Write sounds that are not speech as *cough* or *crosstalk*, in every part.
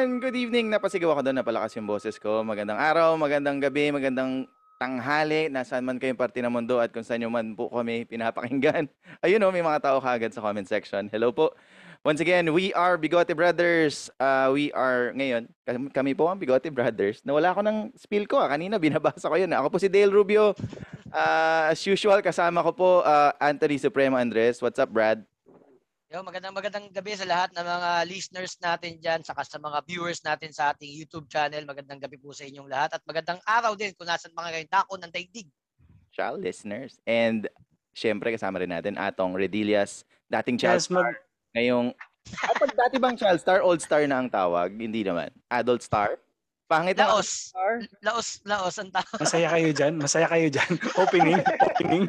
Everyone! Good evening! Napasigaw ako doon, napalakas yung boses ko. Magandang araw, magandang gabi, magandang tanghali, nasaan man kayong parte ng mundo at kung saan man po kami pinapakinggan. *laughs* Ayun o, may mga tao kagad sa comment section. Hello po. Once again, we are Bigote Brothers. Uh, we are, ngayon, kami- po ang Bigote Brothers. Nawala ko ng spill ko. ah. Kanina, binabasa ko yun. Ako po si Dale Rubio. Uh, as usual, kasama ko po uh, Anthony Supremo Andres. What's up, Brad? Yo, magandang magandang gabi sa lahat ng mga listeners natin diyan saka sa mga viewers natin sa ating YouTube channel. Magandang gabi po sa inyong lahat at magandang araw din kung nasan mga kayo dako ng daigdig. Child listeners. And syempre kasama rin natin Atong Redillas, dating child Yes, mag, ngayong *laughs* ah, pag dati bang child star, old star na ang tawag? Hindi naman. Adult star? Pangit Laos. star? Laos, laos ang tao. masaya kayo dyan. Masaya kayo dyan. *laughs* opening. Opening.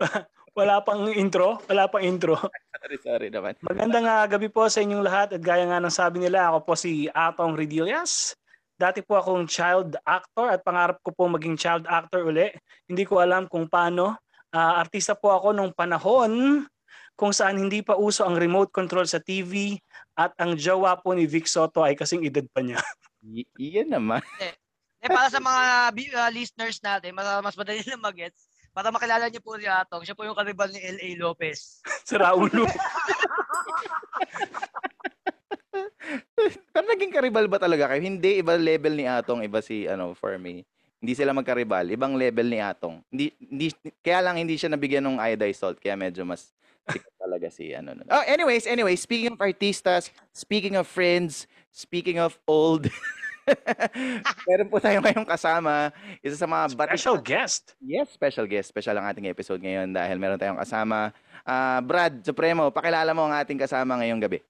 *laughs* wala pang intro. Wala pang intro. *laughs* Sorry, sorry naman. Magandang ah, gabi po sa inyong lahat. At gaya nga ng sabi nila, ako po si Atong Redillas. Dati po akong child actor at pangarap ko po maging child actor uli. Hindi ko alam kung paano. Ah, artista po ako nung panahon kung saan hindi pa uso ang remote control sa TV at ang jowa po ni Vic Soto ay kasing edad pa niya. *laughs* Y- iyan naman. Eh, para sa mga uh, listeners natin, mas, mas madali na magets. Para makilala niyo po si Atong, siya po yung karibal ni L.A. Lopez. *laughs* Sa Raulo. *laughs* Pero naging karibal ba talaga kayo? Hindi, iba level ni Atong, iba si ano, for me. Hindi sila magkaribal, ibang level ni Atong. Hindi, hindi, kaya lang hindi siya nabigyan ng iodized salt, kaya medyo mas sikat talaga si ano. nun. Oh, anyways, anyways, speaking of artistas, speaking of friends, speaking of old, *laughs* *laughs* meron po tayo ngayong kasama, isa sa mga bat- Special guest. Yes, special guest. Special ang ating episode ngayon dahil meron tayong kasama. Ah, Brad Supremo, pakilala mo ang ating kasama ngayong gabi.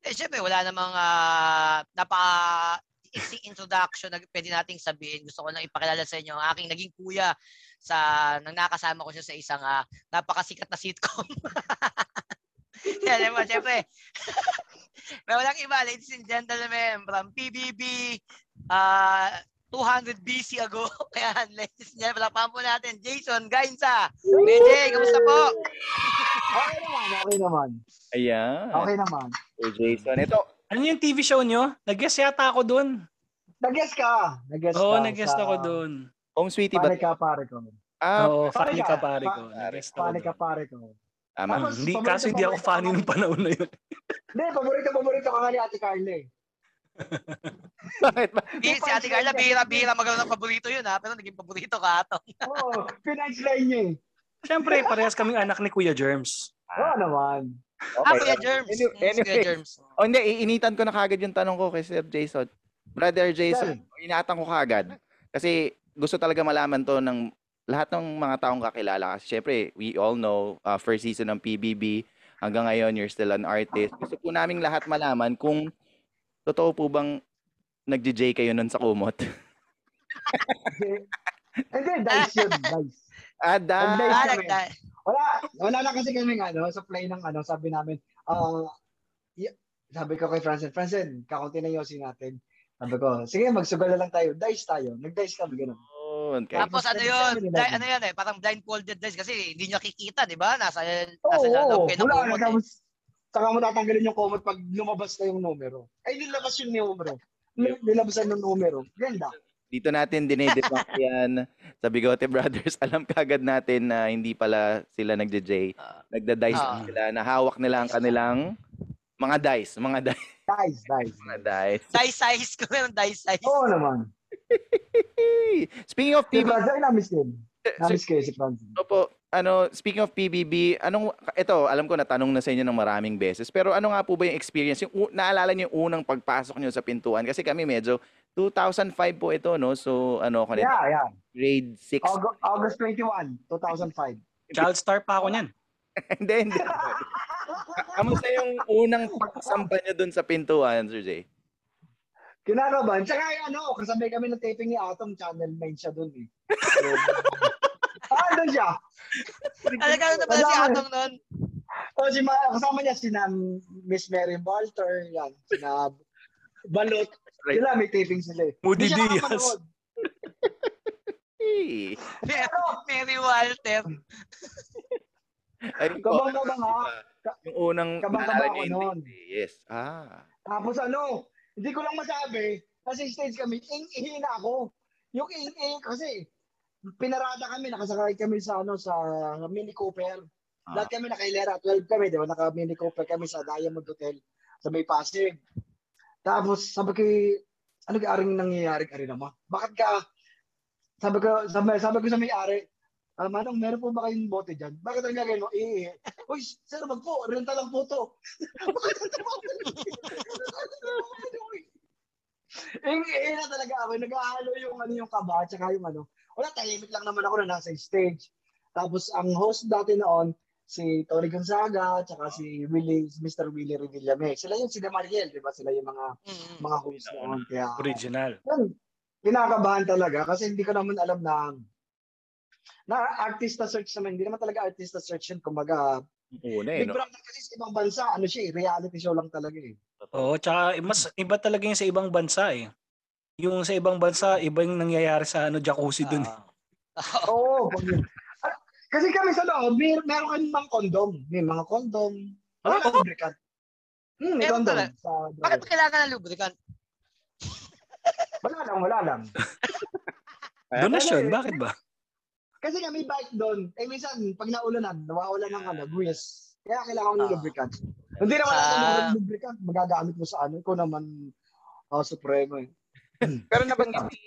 Eh, syempre, wala namang uh, napaka easy introduction na pwede nating sabihin. Gusto ko lang ipakilala sa inyo ang aking naging kuya sa nang nakasama ko siya sa isang ah, napakasikat na sitcom. *laughs* Yan, diba, syempre. *laughs* *laughs* May walang iba, ladies and gentlemen, from PBB, uh, 200 BC ago. *laughs* Kaya, ladies and gentlemen, palakpakan po natin, Jason Gainsa. BJ, kamusta po? *laughs* Okay naman, okay naman. Ayan. Okay naman. Sir Jason. Ito, Ano yung TV show nyo? Nag-guest yata ako doon. Nag-guess ka. Nag-guess Oo, ka. nag-guest sa ako doon. Home Sweetie ba? Pare ka, pare ko. Ah, Oo, pare ka. pare ko. Pa- Nag-guest ako Pare ka, pare ko. Tama. Tapos, Hindi, paborito- kaso hindi ako ko- nung panahon na yun. Hindi, paborito, paborito ka nga ni Ate Carla eh. *laughs* Bakit ba? Eh, si Ate Carla, bihira-bihira magkaroon ng paborito yun ha, pero naging paborito ka ato. *laughs* Oo, pinanchline niya eh. Siyempre, parehas kaming anak ni Kuya Germs. Oo naman. Ah, Kuya Germs. Any- si Kuya anyway. Germs. Oh, hindi, iinitan ko na kagad yung tanong ko kay Sir Jason. Brother Jason, inatan ko kagad. Kasi gusto talaga malaman to ng lahat ng mga taong kakilala. Kasi syempre, we all know, uh, first season ng PBB, hanggang ngayon, you're still an artist. Gusto po naming lahat malaman kung totoo po bang nag-J kayo nun sa kumot. *laughs* Hindi, dice yun, dice. ah, da- Nag-dice Ah, kami. nagda- Wala, wala na kasi kami ano, sa play ng ano, sabi namin, ah, y- sabi ko kay Francine, Francine, kakunti na yosi natin. Sabi ko, sige, magsugal na lang tayo. Dice tayo. Nag-dice kami, ganun. Yun, kay- Tapos ano yun, di- Daddy. ano yan eh, parang blindfolded dice kasi hindi niya kikita, di ba? Nasa, Oo, nasa oo, kayo ng wala kumot na. eh. Tapos, saka mo tatanggalin yung comment pag lumabas na yung numero. Ay, nilabas yung numero. Nil- Nilabasan yung numero. Ganda. Dito natin dinedebunk *laughs* yan sa Bigote Brothers. *laughs* Alam kagad natin na hindi pala sila nagja-J. Ah. Nagda-dice Ah. sila. Nahawak nila ang kanilang mga dice. Mga dice. Dice, dice. *laughs* Mga dice. dice size ko meron dice size. Oo naman. *laughs* Speaking of Si PBB, Franz, ay, namiss ko yun. sir, Namiss ko si Franz. po, ano, speaking of PBB, anong, ito, alam ko natanong na sa inyo ng maraming beses, pero ano nga po ba yung experience? Yung, naalala niyo yung unang pagpasok niyo sa pintuan? Kasi kami medyo, 2005 po ito, no? So, ano, ko Yeah, yeah. grade 6. August, August 21, 2005. Child star pa ako niyan. *laughs* hindi, hindi. *laughs* Kamusta yung unang pagsampa niyo dun sa pintuan, Sir Jay? Kinakabahan. Tsaka ano, kasabay kami ng taping ni Atom, Channel 9 siya dun eh. So, *laughs* ah, doon siya. Talaga na pala si Atong noon. O, si Ma- kasama niya si Miss Mary Walter, yan, sina Balot. Right. Sila, may taping sila eh. Moody Diaz. Hey. *laughs* Mary Walter. Po. Kabang-kabang nga. Ka- Yung unang kabang-kabang ako nun. Yes. Ah. Tapos ano, hindi ko lang masabi, kasi stage kami, ing-ihi na ako. Yung ing-ihi, kasi pinarada kami, nakasakay kami sa ano sa Mini Cooper. Ah. Lahat kami nakailera, 12 kami, di ba? Naka Mini Cooper kami sa Diamond Hotel sa may Pasig. Tapos sabi ko, ano ka aring nangyayari ka rin naman? Bakit ka, sabi ko, sabi, sabi ko sa may-ari, ah, Manong, meron po ba kayong bote dyan? Bakit ang gagawin mo? Iihi. Uy, sir, wag po, renta lang po to. *laughs* Bakit ang trabaho? Iihi *laughs* na talaga ako. Nag-ahalo yung, ano, yung kaba, tsaka yung ano. Wala, tahimik lang naman ako na nasa stage. Tapos ang host dati noon, si Tony Gonzaga, tsaka si Willie, Mr. Willie Revillame. Sila yung sila Mariel, di ba? Sila yung mga Mm. mga host noon. Kaya, Original. yun, kinakabahan talaga kasi hindi ko naman alam na na artista search naman, hindi naman talaga artista search yun. Kumbaga, Una eh, Big no? Brother kasi sa ibang bansa, ano siya eh, reality show lang talaga eh. Oo, tsaka mas iba talaga yung sa ibang bansa eh. Yung sa ibang bansa, iba yung nangyayari sa ano jacuzzi dun. eh. Ah. Oo. *laughs* Ah, kasi kami sa loob, may, meron kami mga kondom. May mga kondom. Wala Ah, lang lubricant. Hmm, may kondom. Sa Bakit kailangan ng lubricant? Wala lang, wala lang. Ano eh, bakit ba? Kasi nga may bike doon. Eh minsan, pag naulanan, nawawala ng ano, grease. Kaya kailangan ng Ah. lubricant. Hindi naman Ah. ako ng lubricant. Magagamit mo sa ano. Ikaw naman, oh, supremo eh. *clears throat* Pero nabanggit ni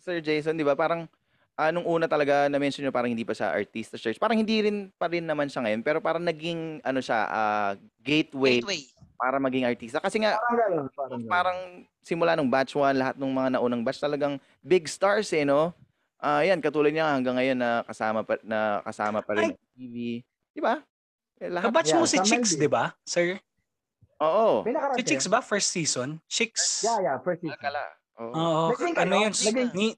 Sir Jason, di ba? Parang ah, nung una talaga na-mention nyo parang hindi pa siya artista search. Parang hindi rin pa rin naman siya ngayon. Pero parang naging ano siya, ah, gateway, Gateway. para maging artista. Kasi nga, Parang gano'n. Parang parang simula nung batch 1, lahat ng mga naunang batch talagang big stars eh, no? Ah, yan, katulad niya hanggang ngayon na kasama pa, na kasama pa rin Ay. sa TV. Di ba? Eh, lahat. Kabatch mo Yeah, si tama Chicks, yun. di ba, sir? Oo. Si Chicks ba first season? Chicks. Yeah, yeah, first season. Kala. Oo. Oo, Naging ano kayo? yun? Naging- Ni,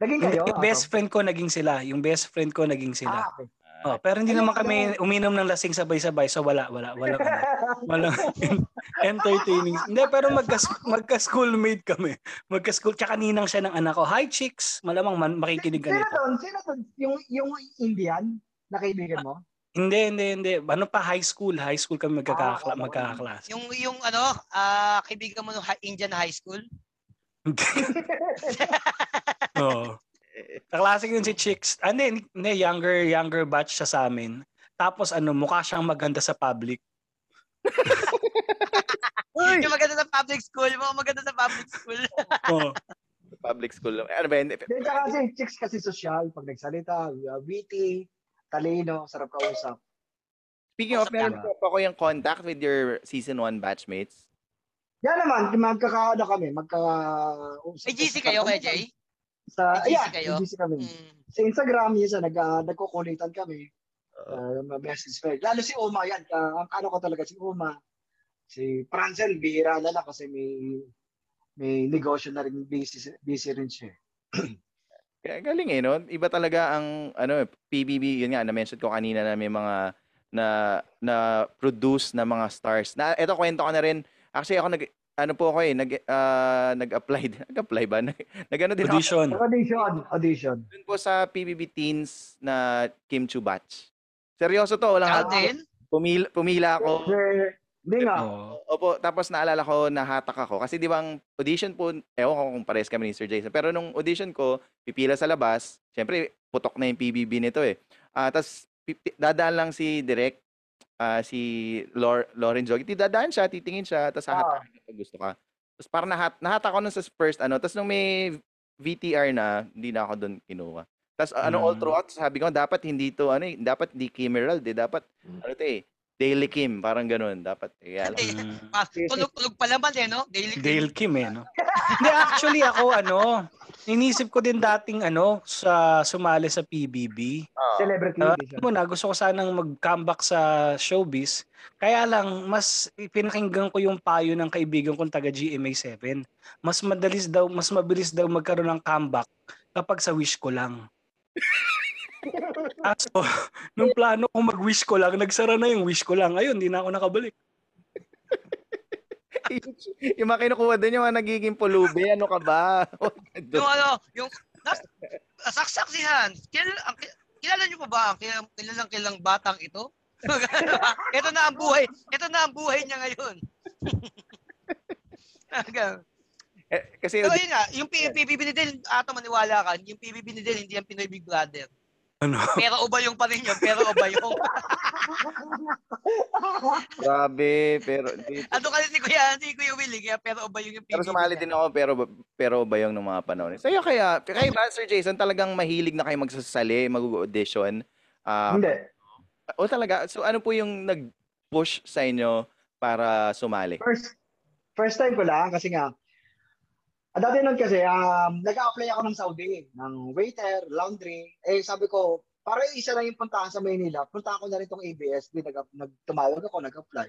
Naging kayo? yung best friend ko naging sila. Yung best friend ko naging Ah, sila. okay. Oh, pero hindi naman kami uminom ng lasing sabay-sabay. So wala, wala, wala. Walang *laughs* entertaining. Hindi, pero magka, magka-schoolmate kami. Magka-school. Tsaka ninang siya ng anak ko. Hi, chicks! Malamang man, makikinig ka Sino nito. doon? Sino doon? Yung, yung Indian na kaibigan mo? Hindi, hindi, hindi. Ano pa, high school. High school kami magkakakla, Ah, magkakaklas. Yung yung ano, ah kaibigan mo hi- Indian high school? *laughs* Oo. Kaklase yun si Chicks. Ah, hindi, hindi, younger, younger batch siya sa amin. Tapos ano, mukha siyang maganda sa public. Yung maganda sa public school, yung mga maganda sa public school. *laughs* Oo. Public school. Ano ba yun? Then kasi chicks kasi social, pag nagsalita, uh, witty, talino, sarap kausap. Speaking of, meron po ako yung contact with your season 1 batchmates. Yan naman, magkakaano kami, magka... May GC kayo kay Jay? Sa, GC yeah, kayo? GC kami. Mm. Sa Instagram, minsan nag, uh, nagkukulitan kami. Uh, message friend. Lalo si Uma yan. Uh, ang ano ko talaga si Uma. Si Francel, bihira na lang kasi may may negosyo na rin busy, busy rin siya. *clears throat* Kaya galing eh, no? Iba talaga ang, ano, PBB, yun nga, na-mention ko kanina na may mga na na produce na mga stars. Na eto kwento ko na rin. Actually ako nag ano po ako eh, nag ah, nag-apply. *laughs* Nag-apply ba? Nag, nag ano din ako Audition. Audition, audition. dun po sa PBB Teens na Kim Chu batch. Seryoso to, walang Ikaw din? Pumila, pumila ako. Eh, Hindi nga. Opo, tapos naalala ko nahatak ako kasi 'di ba ang audition po, ewan ko kung pares kami ni Sir Jason, pero nung audition ko, pipila sa labas, syempre putok na yung PBB nito eh. Ah, tapos dadaan lang si Direk ah, si Lor Lauren Jogi, dadaan siya, titingin siya, tapos Ah. hahatakin ka pag gusto ka. Tapos parang nahat nahatak ako nun sa first ano, tapos nung may VTR na, hindi na ako doon kinuha. Tapos ano all Mm. throughout, sabi ko dapat hindi to ano eh, dapat di Kimeral, di dapat ano to eh, Daily Kim, parang ganun, dapat. Kaya lang. Hindi. Mm. Ah, tulog-tulog pa naman eh, no? Daily Dale Kim eh, no? *laughs* Hindi, actually ako, ano, inisip ko din dating, ano, sa sumali sa PBB. Ah. Celebrity Uh, mo na, gusto ko sanang mag-comeback sa showbiz. Kaya lang, mas pinakinggan ko yung payo ng kaibigan kong taga GMA7. Mas madalis daw, mas mabilis daw magkaroon ng comeback kapag sa wish ko lang. *laughs* Kaso, nung plano ko mag-wish ko lang, nagsara na yung wish ko lang. Ayun, di na ako nakabalik. *laughs* yung mga kinukuha din yung mga nagiging pulubi, ano ka ba? *laughs* Yung ano, yung nas, saksak si Hans. Kailan, ang, kilala niyo pa ba ang kilalang, kilang batang ito? *laughs* ito na ang buhay. Ito na ang buhay niya ngayon. Eh, kasi Pero yun nga, yung PBB ni Del, ato maniwala ka, yung PBB ni Del, hindi ang Pinoy Big Brother. Ano? Pero ubayong pa rin yun, pero ubayong. *laughs* grabe, pero Ano kasi si Kuya, si Kuya Willie, kaya pero ubayong yung PBB. pero sumali din ako pero pero ba yung ng mga panahon. Sa'yo kaya, kaya ba Sir Jason talagang mahilig na kayo magsasali, mag-audition? Ah, Hindi. o talaga, so ano po yung nag-push sa inyo para sumali? First, first time ko lang kasi nga, ah, dati nun kasi, um, nag-apply ako ng Saudi, ng waiter, laundry. Eh, sabi ko, para isa lang yung puntahan sa Maynila, punta ko na rin tong ABS. Di, nag, nagtumawag ako, nag-apply.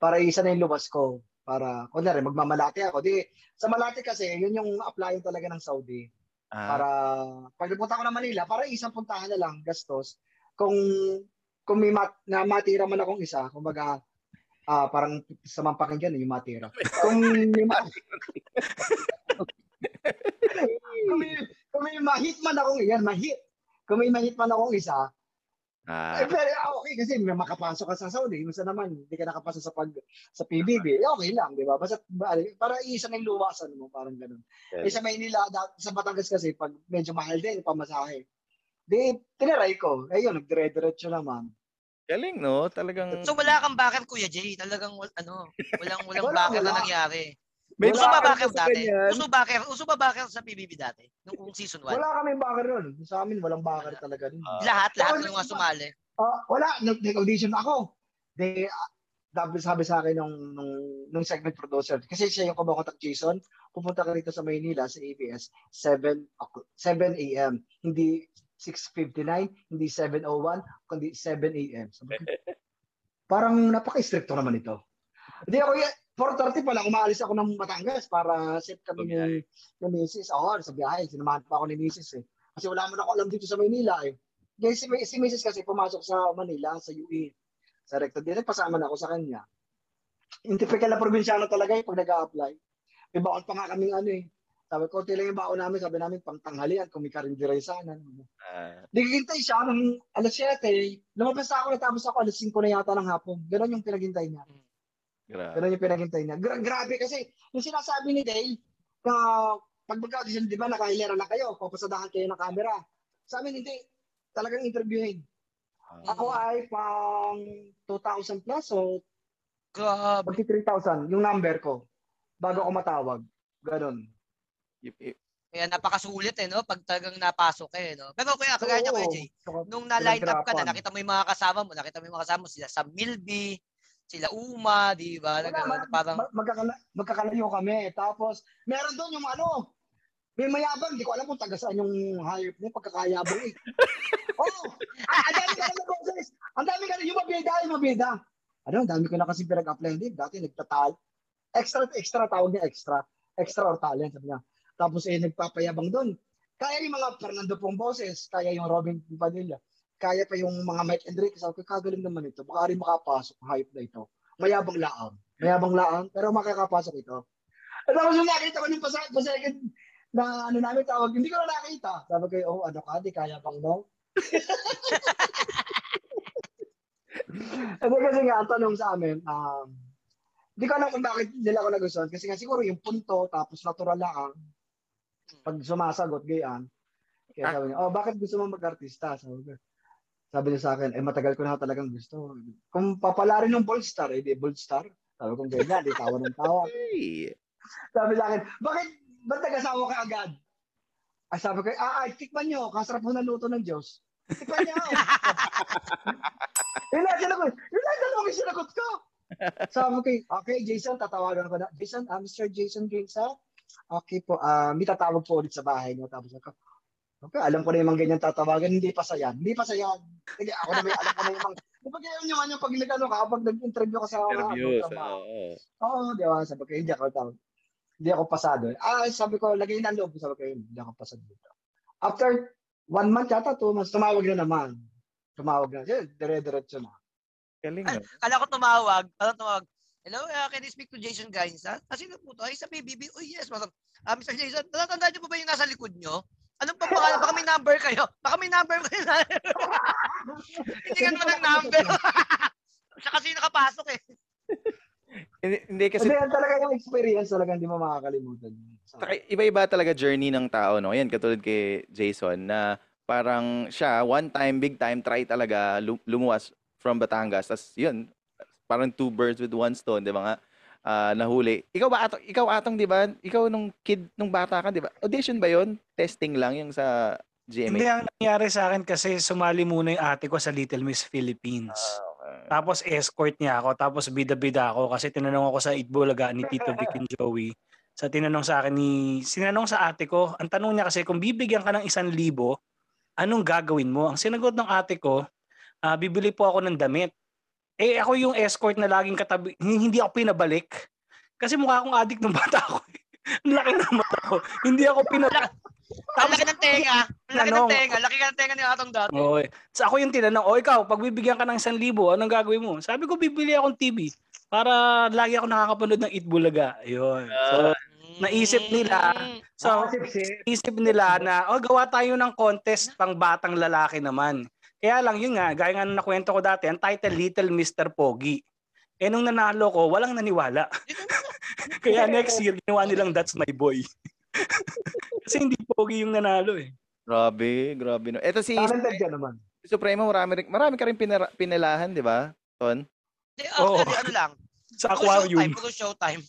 Para isa na yung luwas ko. Para, kunwari, magmamalati ako. Di, sa Malati kasi, yun yung applyin talaga ng Saudi. Ah, Para, pag nagpunta ko ng Manila, para isang puntahan na lang, gastos. Kung, kung may mat, na matira man akong isa, kumbaga, ah parang sa mampakinggan yung matira. *laughs* Kung may, ma- *laughs* kung may, kung may mahit man akong yan, mahit. Kung may mahit man akong isa, ah, eh, pero ah, okay kasi may makapasok ka sa Saudi, minsan naman hindi ka nakapasok sa pag sa PBB, eh, okay lang, di ba? Basta ba- para isa na yung luwasan mo, parang ganun. Eh sa Maynila, sa Batangas kasi pag medyo mahal din pamasahe. Di tinaray ko. Eh yun, nagdire-diretso naman. galing no? Talagang So wala kang backer, Kuya Jay. Talagang ano, walang walang *laughs* Wala, backer na nangyari. May uso ba backer backer dati? Uso backer, uso ba backer sa PBB dati? Nung season 1? Wala kaming bakar nun. Sa amin, walang bakar talaga nun. Ah. Lahat, lahat ng mga sumali. Ah, wala, nag- nag-audition ako. De, uh, sabi, sabi sa akin nung, nung, nung segment producer, kasi siya yung kumakontak Jason, pupunta ka rito sa Maynila, sa ABS, 7, o'clock- 7 a.m. Hindi 6.59, hindi 7.01, kundi 7 a.m. Sabi *laughs* parang napaka-stricto naman ito. Hindi ako, y- 4.30 pa lang, umaalis ako ng Batangas para set kami ni, ni Mrs. Oo, sa biyahe, sinamahan pa ako ni Mrs. eh. Kasi wala mo na ako alam dito sa Maynila eh. Kaya si, si Mrs. kasi pumasok sa Manila, sa UE. Sa recto din, pasama na ako sa kanya. Yung typical na probinsyano talaga eh, pag nag-a-apply. May baon pa nga kaming ano eh. Sabi ko, lang yung baon namin, sabi namin, pang tanghalian, kung may karindiray sana. ah, Nagkikintay siya ng alas 7. Lumabas ako, natapos ako, alas 5 na yata ng hapon. Ganon yung pinaghintay niya. Grabe. Ganon yung pinaghintay niya. Gra- grabe kasi, yung sinasabi ni Dale, na pag mag-audition, di ba, nakahilera na kayo, papasadahan kayo ng camera. Sa amin, hindi. Talagang interviewin. Ah, Ako ay pang 2,000 plus o Grabe. pagti 3,000 yung number ko bago ako matawag. Ganon. y- y- Kaya napakasulit eh, no? Pag talagang napasok eh, no? Pero kuya, kagaya niya, Kuya Jay, nung na-line up ka na, nakita mo yung mga kasama mo, nakita mo yung mga kasama mo, sila sa Milby, sila Uma, di ba? Wala, gano'n, ma- parang, ma- magkakala, magkakalayo kami. Tapos, meron doon yung ano, may mayabang, di ko alam kung taga saan yung hayop niya, pagkakayabang eh. *laughs* oh, ah, ang dami ka na boses. Ang dami ka na, yung mabida, yung mabida. Ano, ang dami ko na kasi pinag-apply din. Dati nagtatal. Extra, extra, tawag niya extra. Extra or talent, sabi niya. Tapos eh, nagpapayabang doon. Kaya yung mga Fernando pong boses, kaya yung Robin Padilla, kaya pa yung mga Mike Enrique, sabi ko, kagaling naman ito. Baka rin makapasok, hype na ito. Mayabang laang. Mayabang laang, pero makakapasok ito. At tapos yung nakita ko yung pa second na ano namin tawag, hindi ko na nakita. Sabi ko, oh, ano ka, di kaya bang no? Ano kasi nga, ang tanong sa amin, um, hindi ko alam kung bakit nila ako nagustuhan. Kasi nga siguro yung punto, tapos natural lang, pag sumasagot, gayaan. Kaya sabi niya, oh, bakit gusto mo mag-artista? Sabi ko, sabi niya sa akin, eh matagal ko na talagang gusto. Kung papalarin ng bold star, eh di bold star. Sabi ko, ganyan, di tawa ng tawa. *laughs* Sabi sa akin, bakit, ba't nag-asawa ka agad? Ay, sabi ko, ah, ay, tikman nyo, kasarap mo na luto ng Diyos. Tikman nyo. yun lang sinagot. Yun lang talaga yung sinagot ko. Sabi ko, okay, Jason, tatawagan ko na. Jason, ah, Mr. Jason Gaines, ha? Okay po, ah, may tatawag po ulit sa bahay niyo. Tapos ako, okay, alam ko na yung mga ganyan tatawagan, hindi pa sa yan. Hindi pa sa yan. Sige, ako na may alam ko na yung mga, di ba ganyan yung ano, pag nag-ano ka, pag nag-interview ka sa mga Interview. oo. Oo, di ba? Sabi ko, hindi ako tawag. Hindi ako pasado. Ah, sabi ko, lagay na loob. Sabi ko, hindi ako pasado dito. After one month yata, two months, tumawag na naman. Tumawag na. Sige, dire-diretso na. Galing no? kala ko tumawag, kala tumawag, Hello, uh, can I speak to Jason Gaines? Ha? Ah, sino po to? Ay, sa PBB. Oh, yes. Parang, ah, Mr. Jason, natatandaan niyo po ba yung nasa likod niyo? Anong pa pangalan? Baka may number kayo. Baka may number kayo. *laughs* Hindi ka naman ng number. Siya *laughs* kasi nakapasok eh. Hindi, hindi kasi Kasi yan talaga yung experience talaga hindi mo makakalimutan. So, iba-iba talaga journey ng tao, no? Yan, katulad kay Jason, na parang siya, one time, big time, try talaga lu- lumuwas from Batangas. Tapos yun, parang two birds with one stone, di ba nga? Ah, nahuli. Ikaw ba, Atong, ikaw Atong, di ba? Ikaw nung kid, nung bata ka, di ba? Audition ba yun? Testing lang yung sa Hindi GMA? ang nangyari sa akin kasi sumali muna yung ate ko sa Little Miss Philippines. Okay. Tapos escort niya ako, tapos bida-bida ako kasi tinanong ako sa Itbulaga ni Tito Vic and *laughs* Joey. Sa tinanong sa akin ni, sinanong sa ate ko, ang tanong niya kasi kung bibigyan ka ng isang libo, anong gagawin mo? Ang sinagot ng ate ko, "Ah, bibili po ako ng damit. Eh ako yung escort na laging katabi, hindi ako pinabalik. Kasi mukha akong adik nung *laughs* bata ako. Ang laki ng mata ko. Hindi ako pinabalik. Ang laki ng tenga. Ang laki ng tenga. Laki ka ng tenga ni Atong dati. Oo. So ako yung tinanong, o ikaw, pag bibigyan ka ng 1,000, anong gagawin mo? Sabi ko, bibili akong TV para lagi ako nakakapanood ng Itbulaga. Ayun. So, naisip nila. So sip-sip. isip nila na, oh, gawa tayo ng contest pang batang lalaki naman. Kaya lang, yun nga, gaya nga nung nakwento ko dati, ang title, Little Mr. Pogi. Eh nung nanalo ko, walang naniwala. *laughs* Kaya next year, ginawa nilang That's My Boy. *laughs* Kasi hindi Pogi yung nanalo eh. Grabe, grabe. No. Ito si Talented ka naman. Supremo, marami, marami ka rin pinara- pinelahan, di ba? Ton? Di, Oo. Actually, ano lang. Sa Puro showtime. aquarium. Puro showtime.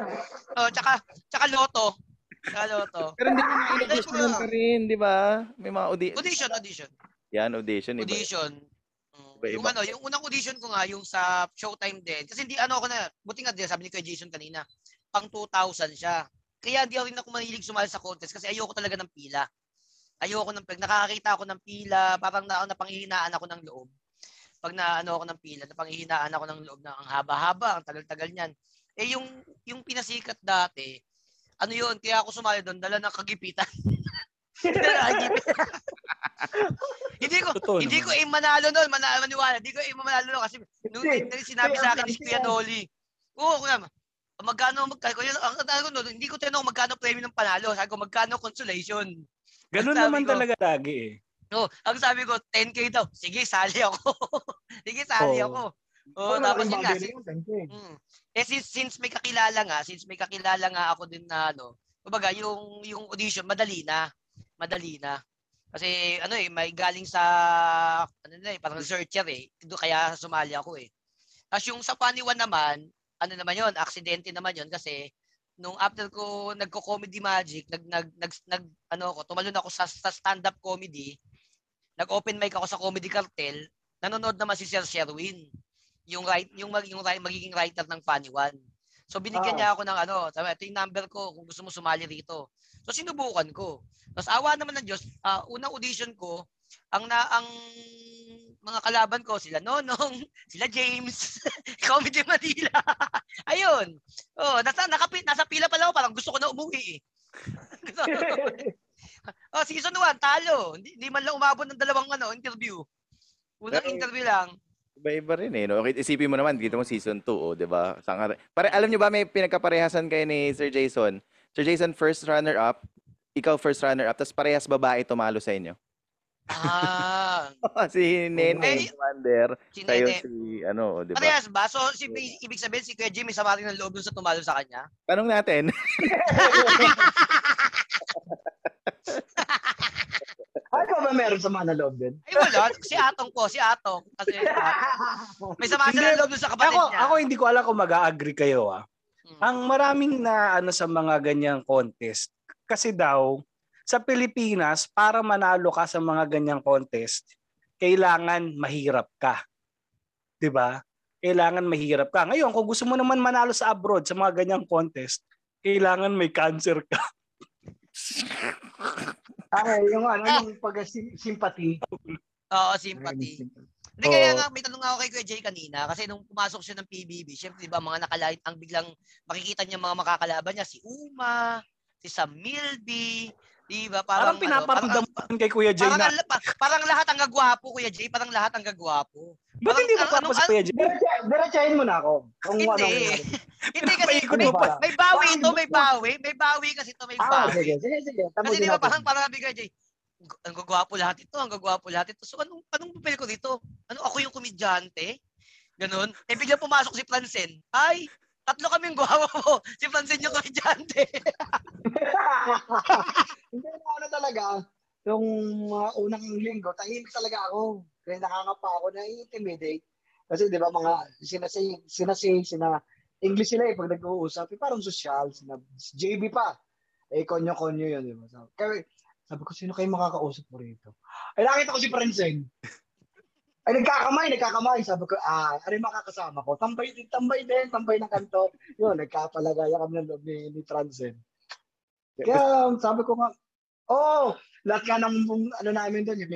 *laughs* oh, tsaka, tsaka loto. Tsaka loto. Pero hindi mo na ka rin, di ba? May mga audi- Audition, audition. Yan, audition. Iba. Audition. Mm. Iba-iba. Yung ano, yung unang audition ko nga, yung sa Showtime din. Kasi hindi ano ako na, buti nga din, sabi ni Kuya Jason kanina, pang 2,000 siya. Kaya di rin ako manilig sumali sa contest kasi ayoko talaga ng pila. Ayoko ng pag nakakakita ako ng pila, parang na, napanghihinaan ako ng loob. Pag na ano ako ng pila, napanghihinaan ako ng loob na ang haba-haba, ang tagal-tagal niyan. Eh yung yung pinasikat dati, ano yun, kaya ako sumali doon, dala ng kagipitan. *laughs* *laughs* hindi ko Totoo hindi naman. ko aim manalo noon, manalo maniwala. Hindi ko aim manalo noon kasi nung Hindi. nung sinabi sa akin ni Kuya. Dolly. Oo, kuya. Magkano magkano ko yun, ang ang ko noon, hindi ko tinanong magkano premium ng panalo. Sabi ko magkano consolation. Ganun naman ko, talaga lagi eh. No, ang sabi ko 10k daw. Sige, sali ako. *laughs* Sige, sali Oo. ako. Oo, Oh, tapos yun nga. mabili si- yun, thank you. Mm. Eh since, since may kakilala nga, since may kakilala nga ako din na ano, kumbaga yung yung audition madali na. Madali na. Kasi ano eh, may galing sa ano na eh, parang researcher eh. Kaya sumali ako eh. Tapos yung sa Funny One naman, ano naman yon, aksidente naman yon kasi nung after ko nagko-comedy magic, nag nag nag, nag ano ko, tumalon ako sa, sa stand-up comedy. Nag-open mic ako sa Comedy Cartel. Nanonood naman si Sir Sherwin yung right yung mag, yung magiging writer ng Funny One. So binigyan Ah. niya ako ng ano, sabi ito yung number ko kung gusto mo sumali rito. So sinubukan ko. Tapos awa naman ng Diyos, ah, unang audition ko, ang na ang mga kalaban ko sila Nonong, *laughs* sila James, *laughs* Comedy Manila. *laughs* Ayun. Oh, nasa nakapi, nasa pila pala ako, parang gusto ko na umuwi eh. Oh, season 1, talo. Hindi, hindi man lang umabot ng dalawang ano, interview. Unang interview lang. Iba-iba rin eh. No? Okay, isipin mo naman, dito mo season 2, oh, di ba? Sanga, pare, alam nyo ba may pinagkaparehasan kayo ni Sir Jason? Sir Jason, first runner-up. Ikaw first runner-up. Tapos parehas babae tumalo sa inyo. Ah, *laughs* si Nene Eh, Commander. si Nene. si, ano, di ba? Parehas ba? So, si, ibig sabihin si Kuya Jimmy sa rin ng loob dun sa tumalo sa kanya? Tanong natin. *laughs* Ba meron sa mga loob din? Ay, wala. Si Atong po. Si Atong. Kasi may sama ng loob sa kapatid Ako, niya. ako hindi ko alam kung mag-agree kayo ah. Mm. Ang maraming na ano sa mga ganyang contest kasi daw sa Pilipinas para manalo ka sa mga ganyang contest kailangan mahirap ka. 'Di ba? Kailangan mahirap ka. Ngayon, kung gusto mo naman manalo sa abroad sa mga ganyang contest, kailangan may cancer ka. *laughs* Okay, yung ano, yung pag-sympathy. Oo, sympathy. Hindi Oo. kaya nga, may tanong ako kay Kuya Jay kanina kasi nung pumasok siya ng PBB, syempre 'di ba mga nakalain ang biglang makikita niya mga makakalaban niya si Uma, si Sam Milby, 'di ba? Parang, Parang, ano, pinaparamdam parang, mo kay Kuya Jay parang, na, ang- pa- parang lahat ang gagwapo, Kuya Jay, parang lahat ang gagwapo. ba't parang- hindi mo tapos anong- Kuya Jay? Diretsa- Diretsahin mo na ako. Kung Hindi. ano. *laughs* Hindi kasi may, may bawi ito, may bawi, may bawi kasi ito, may Ah, bawi. sige, sige, sige. Kasi di ba parang parang sabi ko Jay, ang gagwapo lahat ito, ang gagwapo lahat ito. So anong anong papel ko dito? Ano ako yung komedyante? Ganon. Eh bigla pumasok si Francen. Ay, tatlo kaming gwapo. Si Francen yung komedyante. *laughs* Hindi na ano talaga, yung mga unang linggo, tahimik talaga ako. Kaya nakangapa ako na intimidate. Kasi di ba mga sinasay, sinasay, sina English sila eh pag nag-uusap, eh, parang social, sina JB pa. Eh, konyo-konyo yun, di ba? So, kaya, sabi ko, sino kayo makakausap mo rito? Ay, nakita ko si Francine. Ay, nagkakamay, nagkakamay. Sabi ko, ah, ano yung makakasama ko? Tambay din, tambay din, tambay ng kanto. Yun, nagkapalagaya kami ng loob ni, ni Francine. Kaya sabi ko nga, oh, lahat nga ng ano namin doon, yung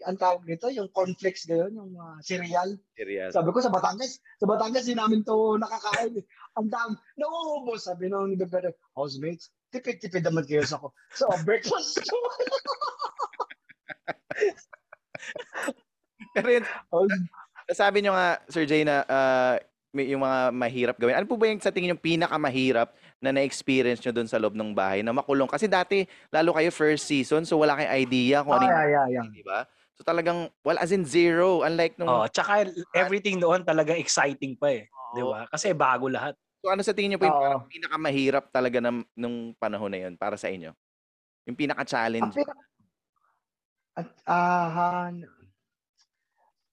ang tawag nito, yung cornflakes gayon, yung uh, cereal. Serious. Sabi ko sa Batangas, sa Batangas din namin to nakakain. Ang dam, nauubos. Sabi nung nagdagdag, housemates, tipid-tipid naman kayo sa ko. So, breakfast. *laughs* Pero yun, sabi nyo nga, Sir Jay, na ah, may- yung mga mahirap gawin. Ano po ba yung sa tingin yung pinakamahirap na na-experience nyo doon sa loob ng bahay na makulong? Kasi dati, lalo kayo first season, so wala kayong idea kung Ah, ano yung yeah, yeah, yeah. di ba? So talagang, well, as in zero. Unlike nung, Oh, tsaka everything doon talagang exciting pa eh. Di Oo. ba? Kasi bago lahat. so ano sa tingin nyo po yung parang pinakamahirap talaga ng, nung panahon na yun para sa inyo? Yung Ang pinaka-challenge. pinaka... At, ah,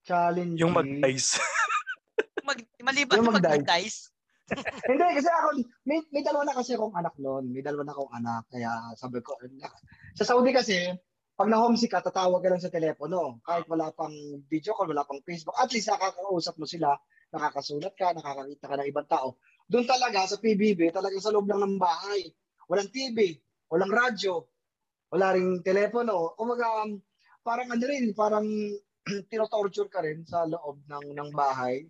challenge. Yung mag-dice. *laughs* Mag, maliban Yung mag-dice. *laughs* Hindi, kasi ako, may, may dalawa na kasi akong anak noon. May dalawa na akong anak. Kaya sabi ko, sa Saudi kasi, pag na-homesick ka, tatawag ka lang sa telepono. Kahit wala pang video call, wala pang Facebook. At least nakakausap mo sila, nakakasulat ka, nakakakita ka ng ibang tao. Doon talaga sa PBB, talagang sa loob lang ng bahay. Walang TV, walang radyo, wala ring telepono. Kumaga, um, parang ano rin, parang *clears throat* tinotorture ka rin sa loob ng ng bahay.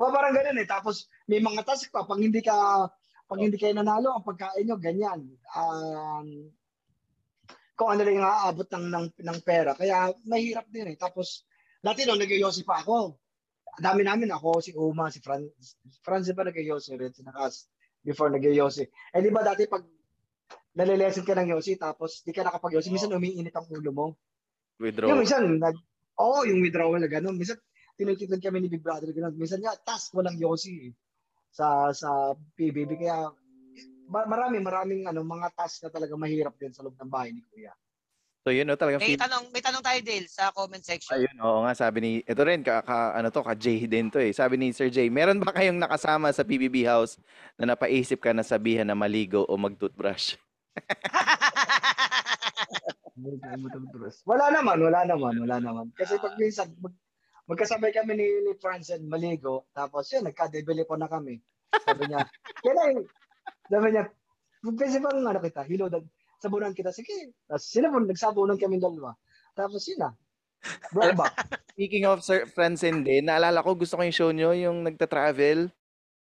O parang ganun eh. Tapos may mga task pa pag hindi ka pag hindi kayo nanalo ang pagkain nyo ganyan. Um, kung ano lang aabot ng, ng ng pera. Kaya mahirap din eh. Tapos dati no nag-yosi pa ako. Dami namin ako si Uma, si Fran Franz pa nag-yosi rin si Nakas before nag-yosi. Eh di ba dati pag nalilesen ka ng yosi tapos di ka nakapag-yosi, minsan umiinit ang ulo mo. Withdraw. Yung minsan, nag, oo, yung withdrawal na gano'n. Minsan, tinititan kami ni Big Brother gano'n. Minsan nga, task walang yosi eh, sa sa PBB. Kaya, ma- marami, maraming ano, mga task na talaga mahirap din sa loob ng bahay ni Kuya. So yun, no, talagang May feel- tanong, may tanong tayo Dale sa comment section. Ayun, oo nga, sabi ni, ito rin, ka, ka- ano to, ka Jay din to eh. Sabi ni Sir Jay, meron ba kayong nakasama sa PBB house na napaisip ka na sabihan na maligo o mag-toothbrush? *laughs* Wala naman, wala naman, wala naman. Kasi pag minsan, mag, magkasabay kami ni, ni Francen maligo, tapos yun, nagka-develop na kami. Sabi niya, *laughs* kailan, sabi niya, kasi bang ano kita, hilodan, sabunan kita, sige. Tapos sila po, nagsabunan kami dalawa. Tapos yun na. Back. *laughs* Speaking of Sir Francine din, naalala ko, gusto ko yung show nyo, yung nagta-travel.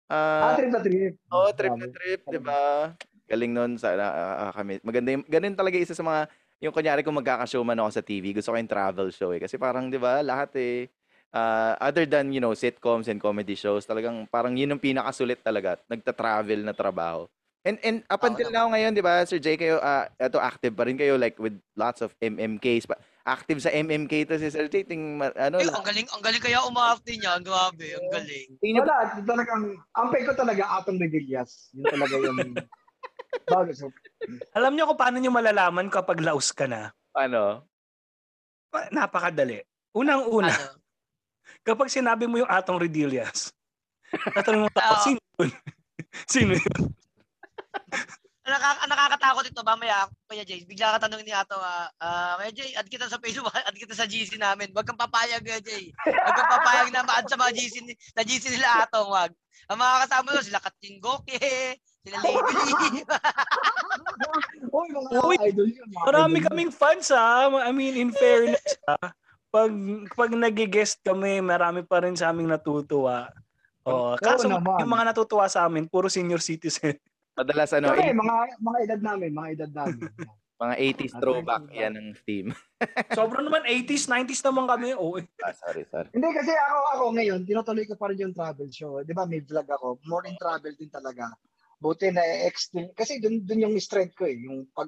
Ah, Ah, trip na trip. Oo, trip na trip, 'di ba? Galing noon sa ah, kami. Maganda yung ganun talaga isa sa mga yung kunyari kung magkaka-showman ako sa TV, gusto ko yung travel show eh kasi parang 'di ba, lahat eh ah, other than, you know, sitcoms and comedy shows, talagang parang yun yung pinakasulit talaga, nagta-travel na trabaho. And and up until naman. now ngayon, 'di ba, Sir Jay kayo ah, eto active pa rin kayo like with lots of MMKs. Pa, active sa MMK to si Sir Jay, ting ma- ano, Eh, ang galing, ang galing kaya umarte niya. Grabe, ang galing. Wala, talagang, ang pay ko talaga atong Redillas. Yun talaga yung bago. So, Alam niyo kung paano niyo malalaman kapag laos ka na? ano? Pa- Napakadali. Unang-una, Ano? *laughs* kapag sinabi mo yung atong Redillas, *laughs* tatanungin mo tao, sino yun? *laughs* sino yun? Ang nakakatakot ito mamaya, Kuya Jay. Bigla ka tanongin ni Ato, ah, ah, Kuya Jay, add kita sa Facebook, add kita sa GC namin. Huwag kang papayag, Kuya Jay. Huwag kang papayag na ma-add sa mga GC, ni- sa GC nila Ato, wag. Ang mga kasama doon, sila Kating Goke, sila Lady. *laughs* Uy, mga Uy, idol yun. mga Marami idol kaming fans ha. I mean, in fairness ha. Pag, pag nag-guest kami, marami pa rin sa aming natutuwa. Oh, kaso naman. yung mga natutuwa sa amin, puro senior citizen. *laughs* Madalas ano, Kami, eh, mga, mga edad namin, mga edad namin. *laughs* mga 80s throwback yan ng team. Sobrang naman 80s, 90s naman kami. Oh, eh. Ah, sorry, sorry. Hindi kasi ako ako ngayon, tinutuloy ko pa rin yung travel show. 'Di ba? May vlog ako. More in travel din talaga. Buti na extend kasi dun dun yung strength ko eh, yung pag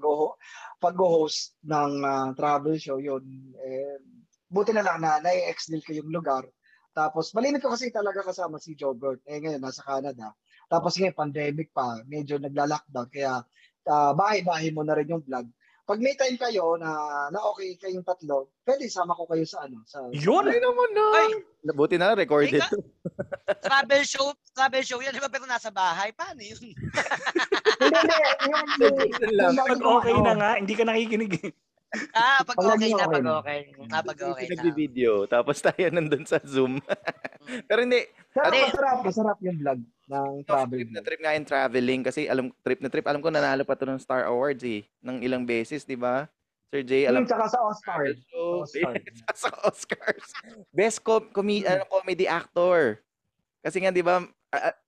pag-host ng ah, travel show yun. Eh, buti na lang na na-extend ko yung lugar. Tapos malinit ko kasi talaga kasama si Jobert. Eh ngayon nasa Canada. Tapos ngayon pandemic pa, medyo nagla-lockdown kaya ah, bahay-bahay mo na rin yung vlog. Pag may time kayo na na okay kayong tatlo, pwede sama ko kayo sa ano, sa Yun! Ay naman na. Ay, Buti na recorded. Ika- travel show, travel show yan, di ba? Pero nasa bahay, paano yun? Hindi, hindi. Pag okay na nga, hindi ka nakikinig. Ah, pag okay na, pag okay. Ah, pag okay na. nagbi-video, tapos tayo nandun sa Zoom. *laughs* Pero hindi, Sarap, Hindi. masarap, masarap yung vlog ng travel trip na trip nga yung traveling kasi alam trip na trip alam ko nanalo pa to ng Star Awards eh ng ilang beses, 'di ba? Sir Jay, alam Yung tsaka sa Oscar. So, Oscar. sa Oscars. *laughs* Best com- comi- ano, comedy actor. Kasi nga 'di ba,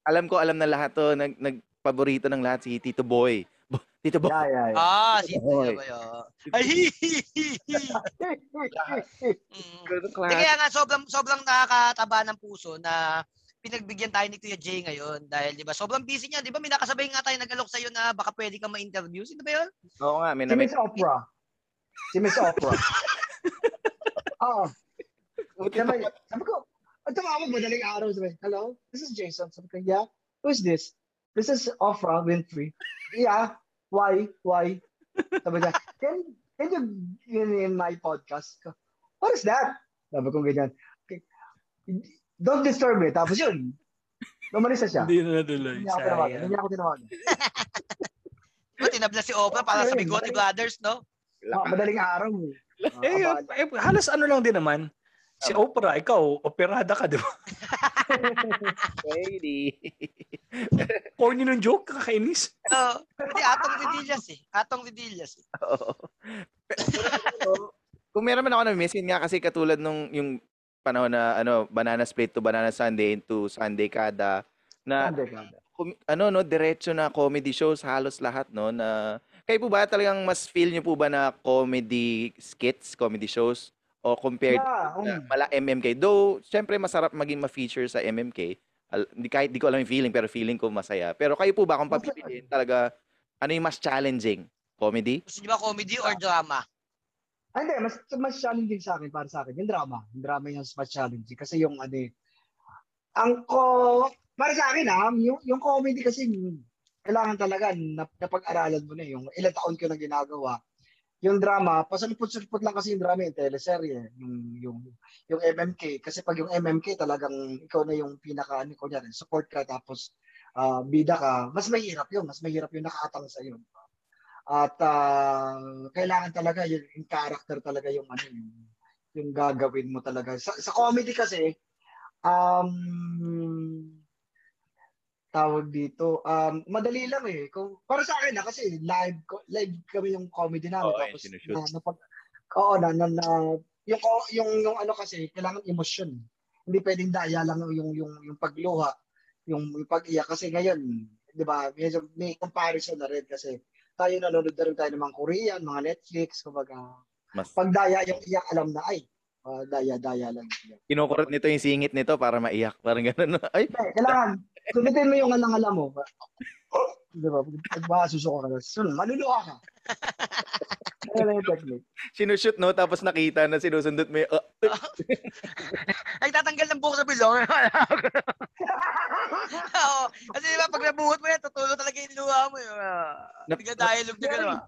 alam ko alam na lahat to, nag nagpaborito ng lahat si Tito Boy. Tito Boy. Yeah, yeah, yeah. Ah, si Oy. ba yun? Ay, *laughs* hi. Mm. Kaya nga sobrang sobrang nakakataba ng puso na pinagbigyan tayo ni Kuya Jay ngayon dahil 'di ba sobrang busy niya 'di ba may nakasabay nga tayo nag-alok sa na baka pwede ka ma-interview sino ba 'yun Oo nga, may si Miss Opera. Si Miss Opera. *laughs* Oo. Buti Sabi, pa- sabi ko, ang tumawag madaling araw. Sabi, hello, this is Jason. Sabi ko, yeah, who's this? This is Ofra Winfrey. Yeah, why? Why? Sabi niya, can, can you get in my podcast? What is that? Sabi ko ganyan. "Okay, Don't disturb me. Tapos yun, lumalis na siya. Hindi na natuloy. Hindi ako tinawagan. Hindi ako tinawagan. Di ba tinabla si Oprah para sa Bigote Brothers no Ah, madaling araw. eh. Ah, Eh, eh, halos ano lang din naman. Si Oprah, ikaw, operada ka, di ba? *laughs* Lady. *laughs* Corny ng joke, kakainis. so hindi Atong Ridillas eh Atong Ridillas eh. Oo. Kung meron man ako na-miss, yun nga kasi katulad nung yung panahon na ano, Banana Split to Banana Sunday to Sunday Kada na Hindi ka. kum- ano no, diretso na comedy shows halos lahat no na kayo po ba talagang mas feel niyo po ba na comedy skits, comedy shows o compared Yeah, na um, mala MMK though syempre masarap maging ma-feature sa MMK al- hindi kahit di ko alam yung feeling pero feeling ko masaya. Pero kayo po ba kung papipiliin talaga ano yung mas challenging? Comedy? Gusto niyo ba comedy or drama? Ah, hindi, mas, mas challenging sa akin, para sa akin, yung drama. Yung drama yung mas challenging. Kasi yung ano eh, ang ko, para sa akin ah, yung, yung comedy kasi, kailangan talaga na, napag-aralan mo na eh. yung ilang taon ko na ginagawa. Yung drama, pasalipot-salipot lang kasi yung drama yung teleserye, yung, yung, yung MMK. Kasi pag yung MMK talagang ikaw na yung pinaka, ano niyan, support ka tapos ah, bida ka, mas mahirap yun. Mas mahirap yung nakaatang sa yun. At ah, kailangan talaga yung, yung character talaga yung ano yung, yung gagawin mo talaga. Sa, sa comedy kasi um tawag dito um madali lang eh. Kung para sa akin na kasi live ko- live kami yung comedy namin Oo, tapos na, napag, oo na, na, na yung, yung yung ano kasi kailangan emosyon. Hindi pwedeng daya lang yung yung yung pagluha, yung, yung pag-iyak kasi ngayon, 'di ba? Medyo may comparison na rin kasi tayo nanonood na rin tayo ng mga Korean, mga Netflix, kumbaga. mas Pag daya yung iyak, alam na, ay, ah, daya-daya lang. Yan. kinukurot nito yung singit nito para maiyak parang ganun no? *laughs* ay kailangan, sumitin mo yung alang-alam mo. Di ba? Pag masusuko ka na, sunod, maluluha ka. Ano yung technique? sinushoot no tapos nakita na sinusundot mo yung, *laughs* oh, ay tatanggal ng buhok sa bilong *laughs* Oo. kasi di ba pag nabuhot mo yan tutulo talaga yung luha mo yun Nap- Nagka-dialogue na gano'n.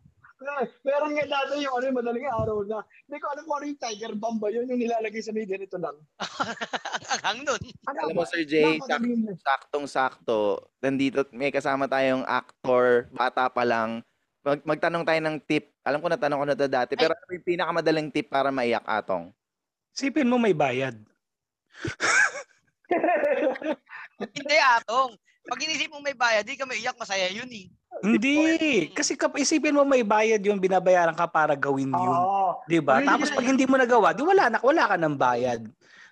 Meron nga dati yung ano, yung madaling araw na, hindi ko alam kung ano yung tiger bomb ba yun, yung nilalagay sa media nito lang. *laughs* Hanggang nun. Ano alam mo Sir Jay sak- na. saktong-sakto nandito may kasama tayong actor bata pa lang Mag- magtanong tayo ng tip alam ko natanong ko na to dati pero ano yung pinakamadaling tip para maiyak atong Sipin mo may bayad. *laughs* Hindi atong. Pag inisip mo may bayad, di ka maiyak, masaya yun eh. Hindi. Kasi kap isipin mo may bayad yung binabayaran ka para gawin yun. Oo. 'Di ba? Tapos pag hindi mo nagawa, di wala na wala ka ng bayad.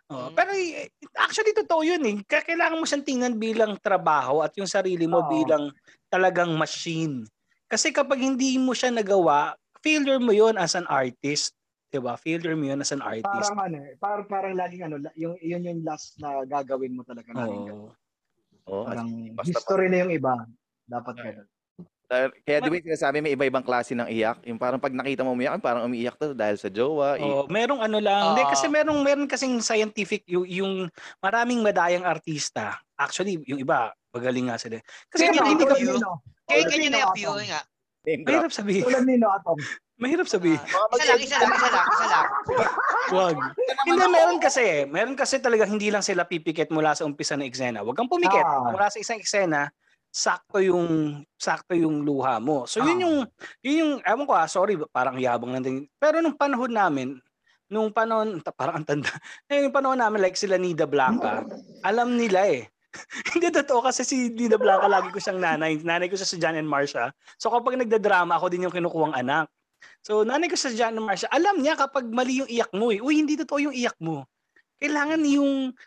Oh, Mm. pero eh, actually totoo 'yun eh. Kailangan mo siyang tingnan bilang trabaho at yung sarili mo Oo. bilang talagang machine. Kasi kapag hindi mo siya nagawa, failure mo 'yon as an artist. 'Di ba? Failure mo 'yon as an artist. Parang ano, eh, parang, parang laging ano, yung, yun yung last na gagawin mo talaga. Oo. oh Parang basta history na yung iba. Dapat ganun. Kaya di ba yung sinasabi may iba-ibang klase ng iyak? Yung parang pag nakita mo umiyak, parang umiiyak to dahil sa jowa. i- Oh, merong ano lang. Hindi Oo. kasi merong meron kasing scientific yung, yung maraming madayang artista. Actually, yung iba magaling nga sila. Kasi Sino? hindi, ka Nino. Kaya Nino na yung nga. Mahirap sabihin. Tulad Nino Atom. mahirap sabihin. Ah, isa lang, isa lang, isa lang, isa lang. *laughs* Wag. Hindi, meron kasi. Meron kasi talaga hindi lang sila pipikit mula sa umpisa ng eksena. Huwag kang pumikit. Ah. Mula sa isang eksena, sakto yung sakto yung luha mo. So yun Ah. yung yun yung ewan ko ah, sorry, parang yabang lang din. Pero nung panahon namin, nung panahon, *laughs* parang ang tanda. *laughs* Eh, yung panahon namin like sila Nida Blanca, alam nila eh. *laughs* Hindi totoo kasi si Nida Blanca lagi ko siyang nanay. Nanay ko siya sa John and Marcia. So kapag nagdadrama, ako din yung kinukuwang anak. So nanay ko sa John and Marcia, alam niya kapag mali yung iyak mo eh. Uy, hindi totoo yung iyak mo. Kailangan yung